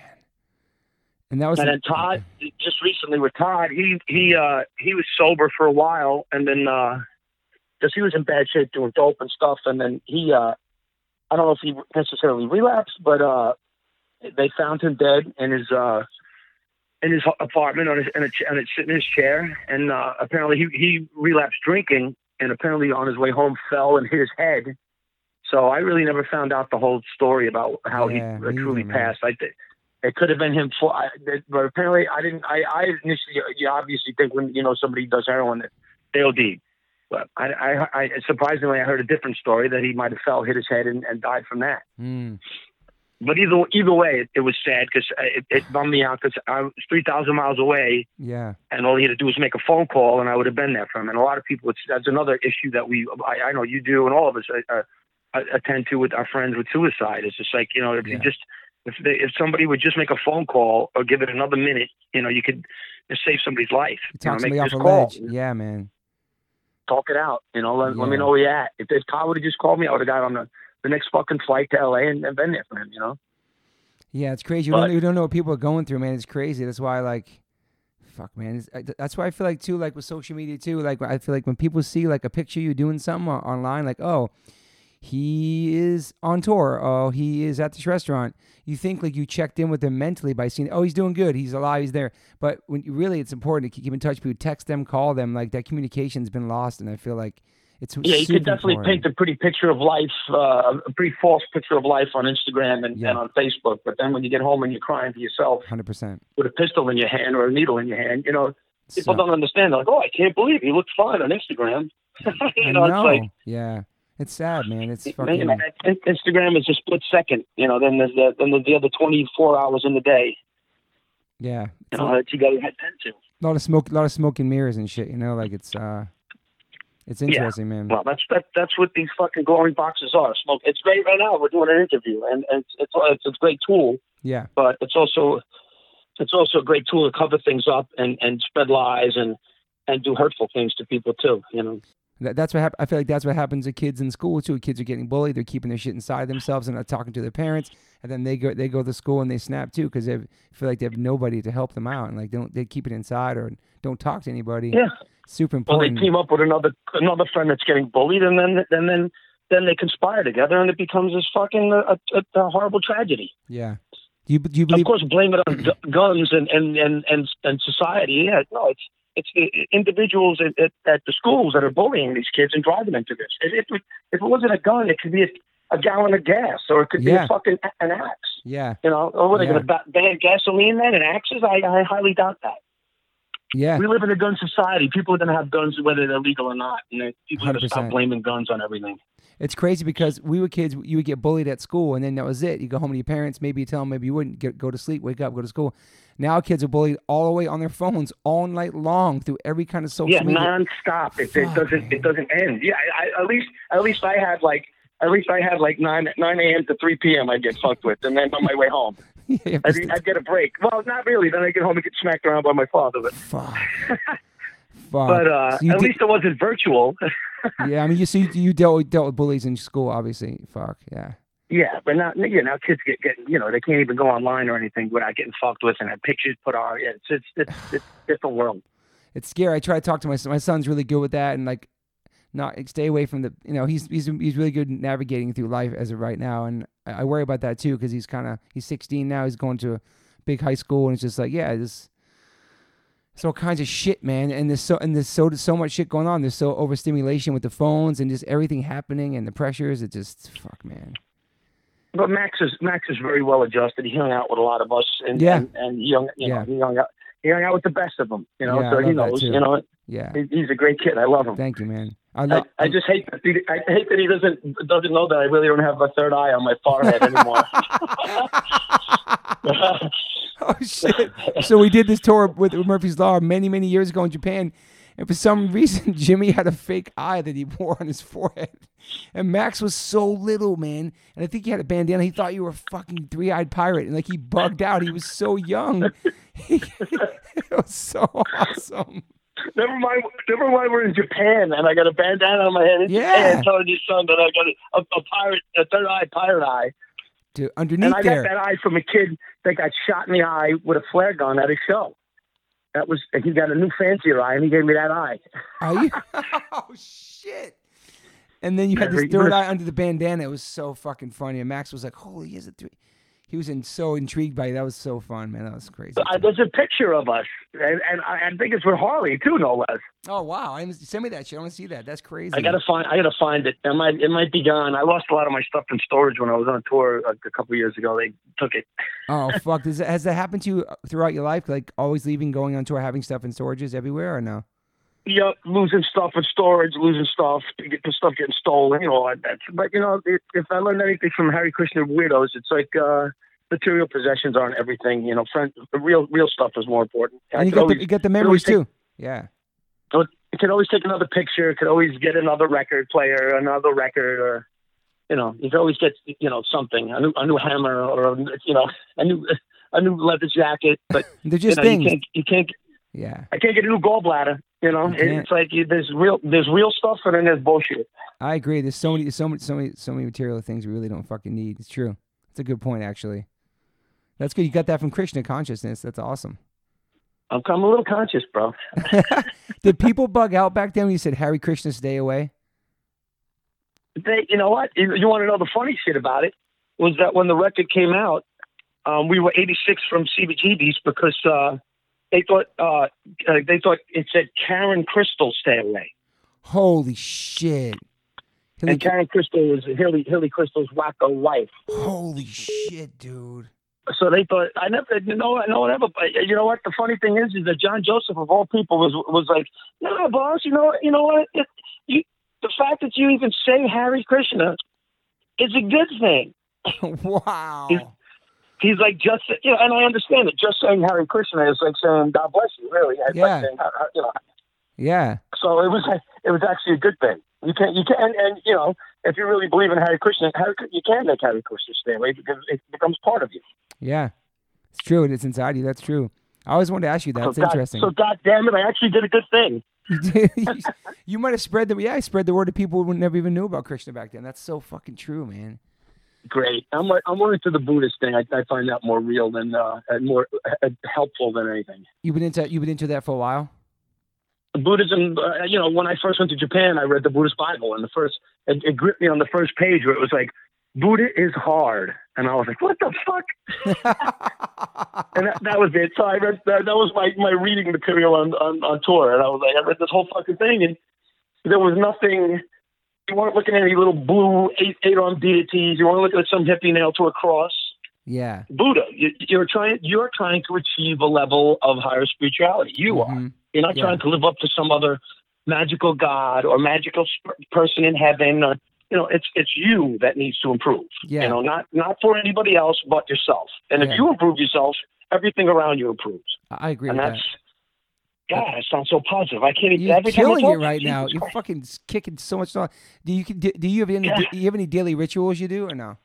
And that was. And then Todd, just recently with Todd, he he uh he was sober for a while, and then uh just he was in bad shape doing dope and stuff, and then he uh I don't know if he necessarily relapsed, but uh they found him dead in his uh in his apartment on his in a, ch- on a, sitting in his chair, and uh apparently he he relapsed drinking, and apparently on his way home fell and hit his head. So I really never found out the whole story about how Yeah, he me truly either, passed. I think it could have been him for, I, but apparently I didn't. I, I initially, you obviously think when you know somebody does heroin they OD, but I, I, I surprisingly I heard a different story that he might have fell, hit his head, and, and died from that. Mm, But either either way, it, it was sad because it, it bummed me out because I was three thousand miles away, yeah. and all he had to do was make a phone call, and I would have been there for him. And a lot of people, it's, that's another issue that we, I, I know you do, and all of us uh, uh, attend to with our friends with suicide. It's just like you know, if you just if they, if somebody would just make a phone call or give it another minute, you know, you could save somebody's life. You You know, make off this a call, ledge. Yeah, man. Talk it out. You know, let, let me know where you at. If, if Todd would have just called me, I would have got on the, the next fucking flight to LA and, and been there for him. You know. Yeah, it's crazy. You But- don't, you don't know what people are going through, man. It's crazy. That's why, like, fuck, man. I, that's why I feel like too, like with social media too. Like, I feel like when people see like a picture of you doing something online, like, oh, he is on tour. Oh, he is at this restaurant. You think like you checked in with him mentally by seeing, oh, he's doing good. He's alive. He's there. But when you really, it's important to keep in touch. With people text them, call them. Like that communication's been lost, and I feel like it's Yeah, you could definitely important. paint a pretty picture of life, uh, a pretty false picture of life on Instagram and, Yeah. and on Facebook. But then when you get home and you're crying to yourself Hundred percent. with a pistol in your hand or a needle in your hand, you know, people don't understand. They're like, oh, I can't believe he looks fine on Instagram. (laughs) you know, know. it's like, yeah, it's sad, man. It's fucking. man, In- Instagram is a split second. You know, then there's the, then there's the other 24 hours in the day. yeah, You know, a that you got to attend to. lot of smoke, a lot of smoke and mirrors and shit. You know, like it's uh, it's interesting, man. Well, that's that, that's what these fucking glowing boxes are. Smoke. It's great right now. We're doing an interview, and, and it's, it's it's a great tool. Yeah, but it's also it's also a great tool to cover things up and and spread lies and and do hurtful things to people too. You know. That, that's what hap- I feel like that's what happens to kids in school too. Kids are getting bullied. They're keeping their shit inside themselves and not talking to their parents. And then they go they go to school and they snap too because they feel like they have nobody to help them out and like they don't they keep it inside or don't talk to anybody. Yeah. Super important. Well, they team up with another another friend that's getting bullied, and then and then then they conspire together, and it becomes this fucking uh, a, a, a horrible tragedy. yeah. Do you do you Of course, blame it on guns and and and and, and society. Yeah, no, it's it's the individuals at, at, at the schools that are bullying these kids and driving them to this. If if, if it wasn't a gun, it could be a, a gallon of gas, or it could be a fucking an axe. Yeah, You know, or what are they Yeah. going to ba- ban gasoline then and axes? I, I highly doubt that. yeah. We live in a gun society. People are going to have guns whether they're legal or not. And then people are going to 100%. stop blaming guns on everything. It's crazy because we were kids. You would get bullied at school, and then that was it. You go home to your parents. Maybe you tell them, maybe you wouldn't get go to sleep, wake up, go to school. Now kids are bullied all the way on their phones all night long through every kind of social Yeah, media. nonstop. It, it doesn't. man. It doesn't end. Yeah, I, I, at least at least I had like at least I had like nine nine a.m. to three p.m. I'd get fucked with, and then on my way home, (laughs) to I'd, I'd get a break. Well, not really. Then I get home and get smacked around by my father. But Fuck. (laughs) Fuck. But uh, So at did- least it wasn't virtual. (laughs) yeah, I mean, you see, you dealt with, dealt with bullies in school, obviously. Fuck, yeah. yeah, but now you know kids get getting you know they can't even go online or anything without getting fucked with and have pictures put on. Yeah, it's it's it's, (sighs) it's a different world. It's scary. I try to talk to my son. My son's really good with that, and like, not stay away from the. You know, he's he's he's really good navigating through life as of right now, and I, I worry about that too because he's kind of he's 16 now. He's going to a big high school, and it's just like, yeah, this. There's all kinds of shit, man, and there's so and there's so so much shit going on. There's so overstimulation with the phones and just everything happening and the pressures. It just fuck, man. But Max is Max is very well adjusted. He hung out with a lot of us, and Yeah. and, and he hung you know Yeah. he hung out he hung out with the best of them. You know, Yeah, so he knows. You know, Yeah, he, he's a great kid. I love him. thank you, man. I I. I just hate that he, I hate that he doesn't doesn't know that I really don't have a third eye on my forehead anymore. (laughs) oh shit! So we did this tour with Murphy's Law many, many years ago in Japan, and for some (laughs) reason Jimmy had a fake eye that he wore on his forehead, and Max was so little, man, and I think he had a bandana. He thought you were a fucking three-eyed pirate, and like he bugged out. He was so young. (laughs) it was so awesome. Never mind, never mind. We're in Japan, and I got a bandana on my head in Yeah. Japan, telling your son that I got a, a, pirate, a third eye pirate eye, Dude, and underneath I there. got that eye from a kid that got shot in the eye with a flare gun at a show. That was he got a new fancier eye, and he gave me that eye. Are you? (laughs) (laughs) oh shit! And then you had this third eye under the bandana. It was so fucking funny. And Max was like, "Holy, is it three. He was in so intrigued by it. That was so fun, man. That was crazy. I, uh, there's a picture of us, and, uh, and I, think it's with Harley too, no less. oh wow! I send me that shit. I want to see that. That's crazy. I gotta find. I gotta find it. It might. It might be gone. I lost a lot of my stuff in storage when I was on tour a, a couple years ago. They took it. Oh (laughs) fuck! Does has that happened to you throughout your life? Like always leaving, going on tour, having stuff in storages everywhere, or no? Yep, losing stuff in storage, losing stuff, get the stuff getting stolen. You know, that's. But you know, if, if I learned anything from Hare Krishna weirdos, it's like uh, material possessions aren't everything. You know, friend, the real real stuff is more important. I And you get, always, the, you got the memories take- too. Yeah. you could always take another picture. Could always get another record player, another record, or you know, you could always get you know something, a new a new hammer, or a, you know, a new a new leather jacket. But (laughs) They're you just know, you things. can't you can't Yeah. I can't get a new gallbladder. You know, You it's like you, there's real there's real stuff and then there's bullshit. I agree. There's so many, so many, so many, so many material things we really don't fucking need. It's true. It's a good point, actually. That's good. You got that from Krishna consciousness. That's awesome. I'm, I'm a little conscious, bro. (laughs) Did people bug out back then when you said Hare Krishna, stay away? They, you know what? You, you want to know the funny shit about it? Was that when the record came out, um, we were 86 from CBGB's because uh, they thought uh, uh, they thought it said Karen Kristal stay away, Holy shit! Hilly, and Karen Kristal was Hilly Hilly Kristal's wacko wife. holy shit, dude! So they thought I never, you know, no one ever. but You know what? The funny thing is, is that John Joseph of all people was was like, no, boss. You know, you know what? It, you, the fact that you even say Hare Krishna is a good thing. (laughs) wow. He's like just, you know, and I understand it. Just saying Hare Krishna is like saying God bless you, really. It's Yeah. Like saying, you know, Yeah. so it was it was actually a good thing. You can't you can and, and you know if you really believe in Hare Krishna, Harry, you can make Hare Krishna stay away because it becomes part of you. Yeah. It's true. It's inside you. That's true. I always wanted to ask you that. so It's God, interesting. So God damn it, I actually did a good thing. (laughs) (laughs) You you might have spread the yeah, I spread the word to people who never even knew about Krishna back then. That's so fucking true, man. Great. I'm I'm more into the Buddhist thing. I, I find that more real than uh, and more uh, helpful than anything. You've been into you've been into that for a while. Buddhism, uh, you know, when I first went to Japan, I read the Buddhist Bible, and the first it, it gripped me on the first page where it was like, "Buddha is hard," and I was like, "What the fuck?" (laughs) And that, that was it. So I read that, that was my my reading material on, on on tour, and I was like, I read this whole fucking thing, and there was nothing. You weren't looking at any little blue eight eight armed deities. You weren't looking at some hippie nailed to a cross. yeah. Buddha, you, you're trying you're trying to achieve a level of higher spirituality. You are. Mhm. You're not Yeah. trying to live up to some other magical god or magical sp- person in heaven. Or, you know, it's it's you that needs to improve. Yeah. You know, not not for anybody else but yourself. And Yeah. if you improve yourself, everything around you improves. I agree and with that's that. God, it sounds so positive. I can't even. You're every time I killing it right you, now. Jesus You're fucking kicking so much stuff. Do you do, do you have any Yeah. do you have any daily rituals you do or no?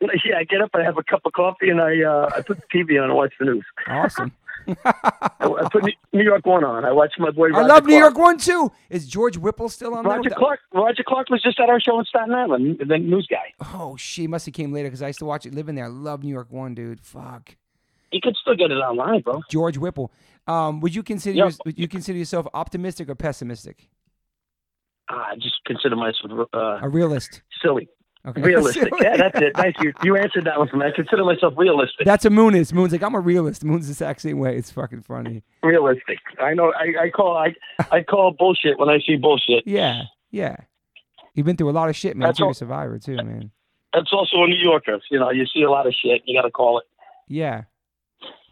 Yeah, I get up, I have a cup of coffee, and I uh, I put the TV on and watch the news. Awesome. (laughs) (laughs) I, I put New- New York One on. I watched my boy. I Roger love New Clark. York one too. Is George Whipple still on Roger there? Clark. Roger Clark was just at our show in Staten Island. The news guy. Oh, she must have came later because I used to watch it living there. I love New York one, dude. Fuck. You could still get it online, bro. George Whipple. Um, would you consider Yep. would you consider yourself optimistic or pessimistic? I just consider myself uh, A realist. silly. Okay. (laughs) Realistic. yeah, that's it. Thank you. You answered that one for me. I consider myself realistic. That's a Moon's. Moon's like I'm a realist. Moon's the exact same way. It's fucking funny. realistic. I know. I, I call. I I call bullshit when I see bullshit. (laughs) Yeah, yeah. You've been through a lot of shit, man. That's You're all- a survivor too, man. That's also a New Yorker. You know, you see a lot of shit. You got to call it. Yeah,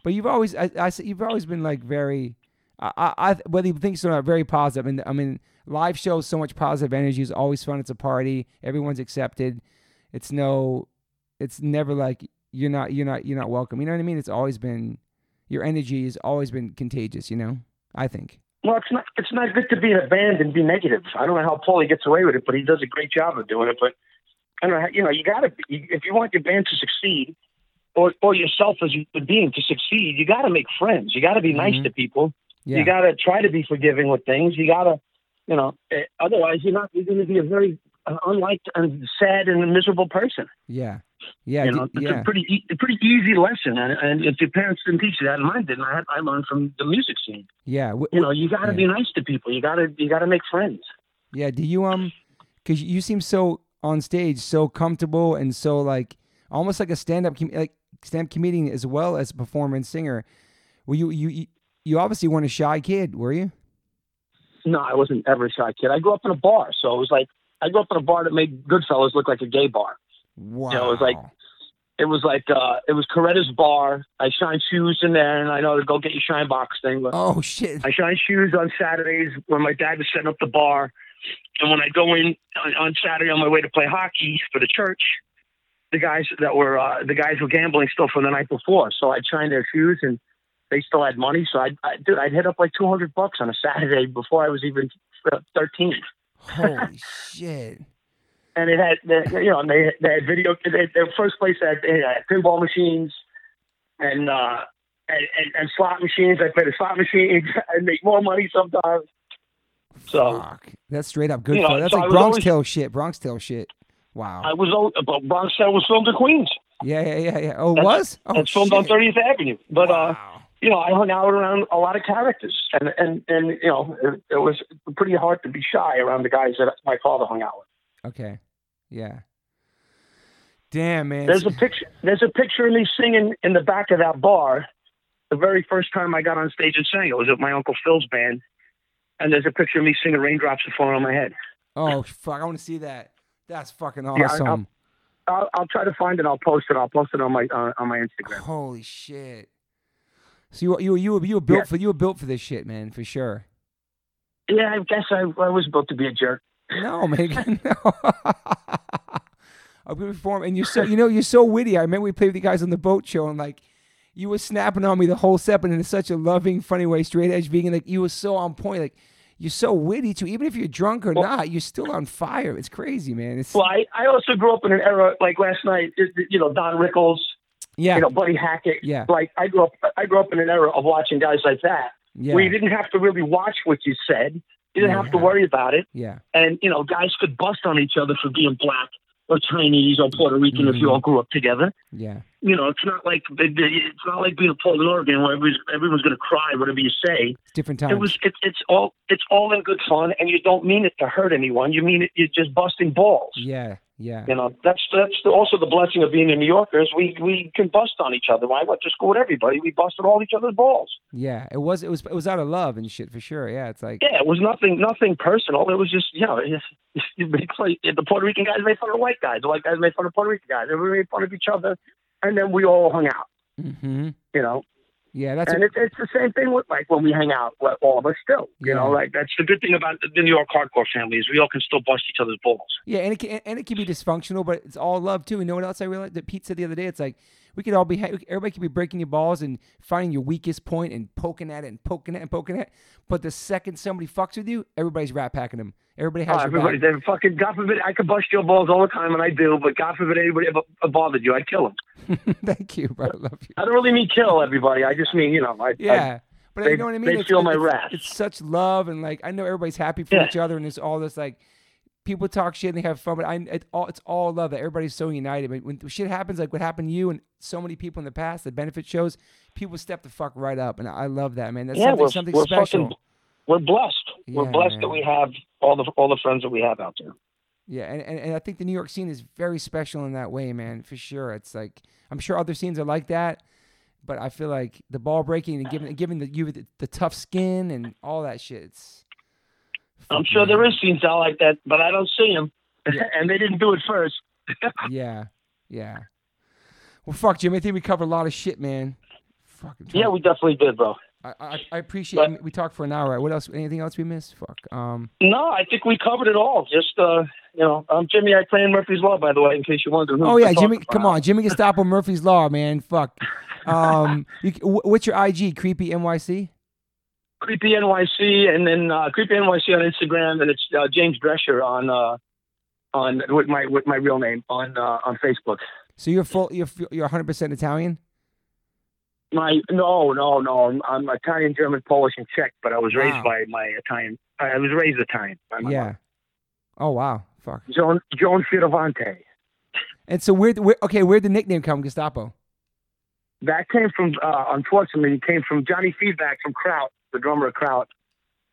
but you've always, I, I you've always been like very, I, I, whether you think so or not, very positive. I mean, I mean, live shows so much positive energy is always fun. It's a party. Everyone's accepted. It's no, it's never like you're not, you're not, you're not welcome. You know what I mean? It's always been, your energy has always been contagious. You know, I think. Well, it's not. It's not good to be in a band and be negative. I don't know how Paulie gets away with it, but he does a great job of doing it. But I don't know. You know, you got to. If you want your band to succeed, or or yourself as a human being to succeed, you got to make friends. You got to be nice Mhm. to people. Yeah. You got to try to be forgiving with things. You got to, you know. eh, Otherwise, you're not. You're going to be a very uh, unliked and sad and miserable person. yeah. Yeah. you know, it's yeah. a pretty e- pretty easy lesson, and, and if your parents didn't teach you that, and mine didn't, I had, I learned from the music scene. yeah. W- You know, you got to Yeah. be nice to people. You got to you got to make friends. Yeah. Do you um? Because you seem so on stage, so comfortable, and so like almost like a stand-up com- like stand-up comedian as well as a performer and singer. Were you you you, you obviously weren't a shy kid, were you? No, I wasn't ever a shy kid. I grew up in a bar, so it was like I grew up in a bar that made Goodfellas look like a gay bar. Wow. it was like- It was like uh, it was Coretta's bar. I shine shoes in there, and I know to go get your shine box thing. But oh shit. I shine shoes on Saturdays when my dad was setting up the bar, and when I go in on, on Saturday on my way to play hockey for the church, the guys that were uh, the guys were gambling still from the night before, so I'd shine their shoes, and they still had money. So I, I dude, I'd hit up like two hundred bucks on a Saturday before I was even uh, thirteen, Holy (laughs) shit. and it had you know and they they had video. They, their first place had, they had pinball machines, and. uh and, and, and slot machines. I play the slot machines. (laughs) I make more money sometimes. So Fuck. That's straight up good You know. That's so like Bronx always- Tale shit. Bronx Tale shit. Wow. I was old, but Bronx Tale was filmed in Queens. yeah, yeah, yeah, yeah. Oh, it was? Oh, it's filmed on 30th Avenue. But uh, you know, I hung out around a lot of characters, and and and you know, it, it was pretty hard to be shy around the guys that my father hung out with. Okay. Yeah. Damn, man. There's a picture. There's a picture of me singing in the back of that bar. The very first time I got on stage and sang, it was at my uncle Phil's band, and there's a picture of me singing "Raindrops Are Falling on My Head." oh, fuck. I want to see that. That's fucking Yeah, I- awesome. I'll- try to find it. I'll post it. I'll post it on my uh, on my Instagram. Holy shit. So you you you were you were built Yeah. for you were built for this shit, man, for sure. Yeah, I guess I, I was built to be a jerk. No, man. (laughs) No. Good perform, and you're so you know you're so witty. I remember we played with you guys on the boat show, and like you were snapping on me the whole set, but in such a loving, funny way, straight edge being like you were so on point. Like you're so witty too. Even if you're drunk or Well- not, you're still on fire. It's crazy, man. It's Well, I, I also grew up in an era like last night. You know, Don Rickles, yeah, you know, Buddy Hackett. Yeah. Like I grew up. I grew up in an era of watching guys like that, yeah, where you didn't have to really watch what you said. You didn't Yeah. have to worry about it, yeah, and you know, guys could bust on each other for being black or Chinese or Puerto Rican if Mhm. you all grew up together. yeah, You know, it's not like it's not like being a Portland, Oregon, where everybody's, everyone's going to cry whatever you say. it's different times. It was it's it's all it's all in good fun, and you don't mean it to hurt anyone. You mean it. You're just busting balls. yeah, yeah, You know, that's that's the, also the blessing of being a New Yorker is we we can bust on each other. I went to school with everybody, we busted all each other's balls. yeah. It was it was it was out of love and shit for sure. Yeah, it's like Yeah, it was nothing nothing personal. It was just you know, it's, it's like the Puerto Rican guys made fun of the white guys, the white guys made fun of Puerto Rican guys. Everybody made fun of each other, and then we all hung out. hmm You know, yeah. That's and a, it's it's the same thing with like when we hang out, with all of us still. You know, like that's the good thing about the New York hardcore family is we all can still bust each other's balls. Yeah, and it can, and it can be dysfunctional, but it's all love too. You know what else I realized that Pete said the other day? It's like We could all be everybody could be breaking your balls and finding your weakest point and poking at it and poking at it and poking at it. But the second somebody fucks with you, everybody's rat packing them. Everybody has Oh, your everybody, back. fucking God forbid I could bust your balls all the time, and I do. But God forbid anybody ever, bothered you, I'd kill them. (laughs) Thank you, bro. I love you. I don't really mean kill everybody. I just mean you know, I, Yeah. But they- you know what I mean? they It's- feel my it's, wrath. It's such love and like I know everybody's happy for Yeah. each other and it's all this like people talk shit and they have fun, but I it all it's all love that everybody's so united. But when shit happens like what happened to you and so many people in the past, the benefit shows, people step the fuck right up, and I love that man. That's Yeah, something we're- something we're special. fucking- we're blessed. we're blessed man. that we have all the all the friends that we have out there. Yeah, and, and, and I think the New York scene is very special in that way, man, for sure. It's like I'm sure other scenes are like that, but I feel like the ball breaking and giving giving the you the, the tough skin and all that shit. It's I'm sure there is scenes out like that, but I don't see them, (laughs) and they didn't do it first. (laughs) Yeah, yeah. Well, fuck, Jim. I think we covered a lot of shit, man. Fucking. Yeah, we definitely did, bro. I, I, I appreciate. we talked for an hour. What else? Anything else we missed? Fuck. Um. No, I think we covered it all. Just uh, you know, I'm Jimmy. I play in Murphy's Law, by the way, in case you wondered. Who Oh yeah, Jimmy. Come on, Jimmy Gestapo, Murphy's Law, man. Fuck. (laughs) Um. You, what's your IG? Creepy NYC. Creepy NYC, and then uh, Creepy NYC on Instagram, and it's uh, James Drescher on uh, on with my with my real name on uh, on Facebook. So you're full. You're you're 100 percent Italian. My no, no, no. I'm, I'm Italian, German, Polish, and Czech, but I was Wow. raised by my Italian. I was raised Italian. by my Yeah. mom. Oh wow. Fuck. Joan Joan Fioravante. And so where? where okay, where'd the nickname come, Gestapo? That came from, uh, unfortunately, it came from Johnny Feedback from Kraut, the drummer of Kraut.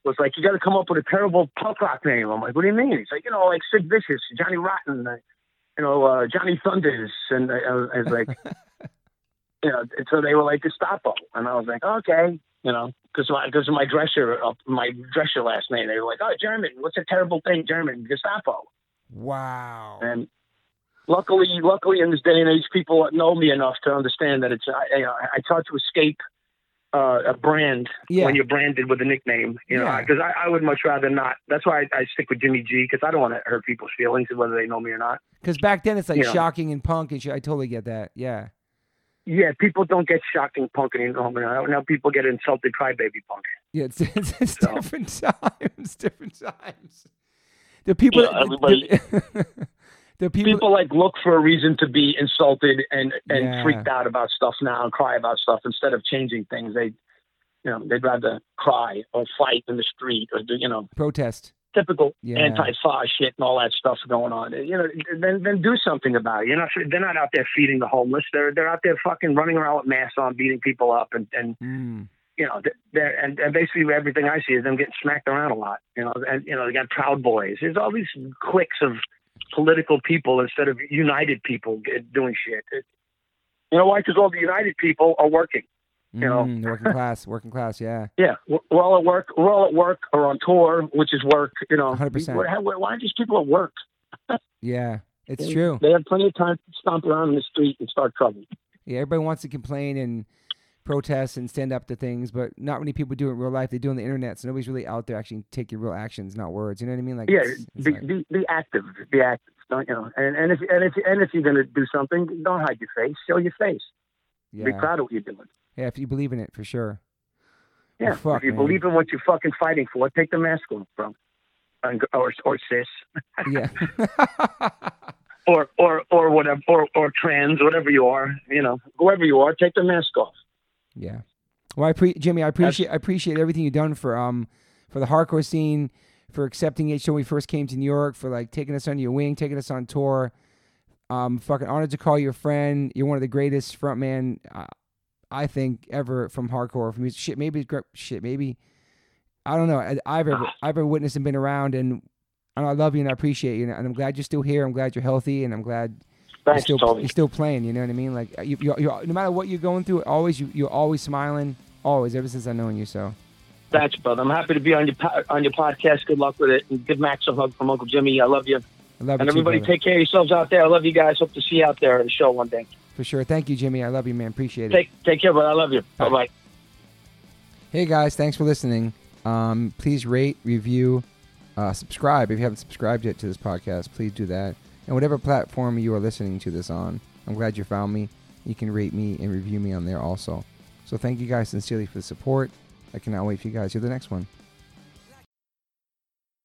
Was like, you got to come up with a terrible punk rock name. I'm like, what do you mean? He's like, you know, like Sid Vicious, Johnny Rotten, uh, you know, uh, Johnny Thunders, and uh, I was like, (laughs) you know, and so they were like Gestapo, and I was like, okay, you know, because my because of my Drescher, uh, my Drescher last name, they were like, oh, German, what's a terrible thing, German, Gestapo, Wow. and luckily, luckily in this day and age, people know me enough to understand that it's I, I, I try to escape uh, a brand Yeah. when you're branded with a nickname, you know, Yeah. because I, I would much rather not. That's why I, I stick with Jimmy G because I don't want to hurt people's feelings whether they know me or not. Because back then it's like Yeah. shocking and punk and shit. I totally get that. Yeah. Yeah, people don't get shocking punk anymore. Now, now people get insulted crybaby punk. Yeah, it's, (laughs) it's, it's So- different (laughs) times. Different times. The people. Yeah, everybody- The, (laughs) the people. People like look for a reason to be insulted and and Yeah. freaked out about stuff now and cry about stuff instead of changing things. They, you know, they'd rather cry or fight in the street or do you know protest. typical Yeah. anti-fa shit and all that stuff going on. You know, then then do something about it. You know, they're not out there feeding the homeless. They're they're out there fucking running around with masks on, beating people up, and and Mm. you know they're and, and basically everything I see is them getting smacked around a lot. You know, and you know they got Proud Boys. There's all these cliques of political people instead of united people doing shit. It, you know why? Because all the united people are working. You know. Mm, working class. Working class. Yeah. (laughs) Yeah, we're all at work. We're all at work or on tour, which is work. You know, 100%. Why, why are these people at work? (laughs) Yeah. It's They- true. They have plenty of time to stomp around in the street and start trouble. Yeah. Everybody wants to complain and protest and stand up to things, but not many people do it in real life. They do it on the internet, so nobody's really out there actually taking real actions, not words. You know what I mean? Like. Yeah, it's- it's be, like- be, be active. Be active. Don't you know? And and if and if and if you're gonna do something, don't hide your face. Show your face. Be proud of what you're doing. Yeah. If you believe in it, for sure. Yeah. Well, fuck, if you man. believe in what you're fucking fighting for, take the mask off, bro. Or or cis, Yeah. (laughs) or or or whatever, or or trans, whatever you are. You know, whoever you are, take the mask off. Yeah. Well, I pre- Jimmy, I appreciate I appreciate everything you've done for um for the hardcore scene, for accepting it when we first came to New York, for like taking us under your wing, taking us on tour. Um, fucking honored to call you a friend. You're one of the greatest frontman, uh, I think, ever from hardcore. From music. shit, maybe shit, maybe I don't know. I, I've ever I've ever witnessed and been around, and, and I love you and I appreciate you, and I'm glad you're still here. I'm glad you're healthy, and I'm glad Thanks, you're still Toby. you're still playing. You know what I mean? Like you, you, you no matter what you're going through, always you, you're always smiling, always ever since I known you. So Thanks, brother. I'm happy to be on your po- on your podcast. Good luck with it, and give Max a hug from Uncle Jimmy. I love you, I love and you everybody brother. take care of yourselves out there. I love you guys. Hope to see you out there at the show one day. for sure. Thank you, Jimmy. I love you, man. Appreciate it. Take take care, brother. I love you. Bye bye. Hey guys, thanks for listening. Um, please rate, review, uh, subscribe if you haven't subscribed yet to this podcast. Please do that. And whatever platform you are listening to this on, I'm glad you found me. You can rate me and review me on there also. So thank you guys sincerely for the support. I cannot wait for you guys to the next one.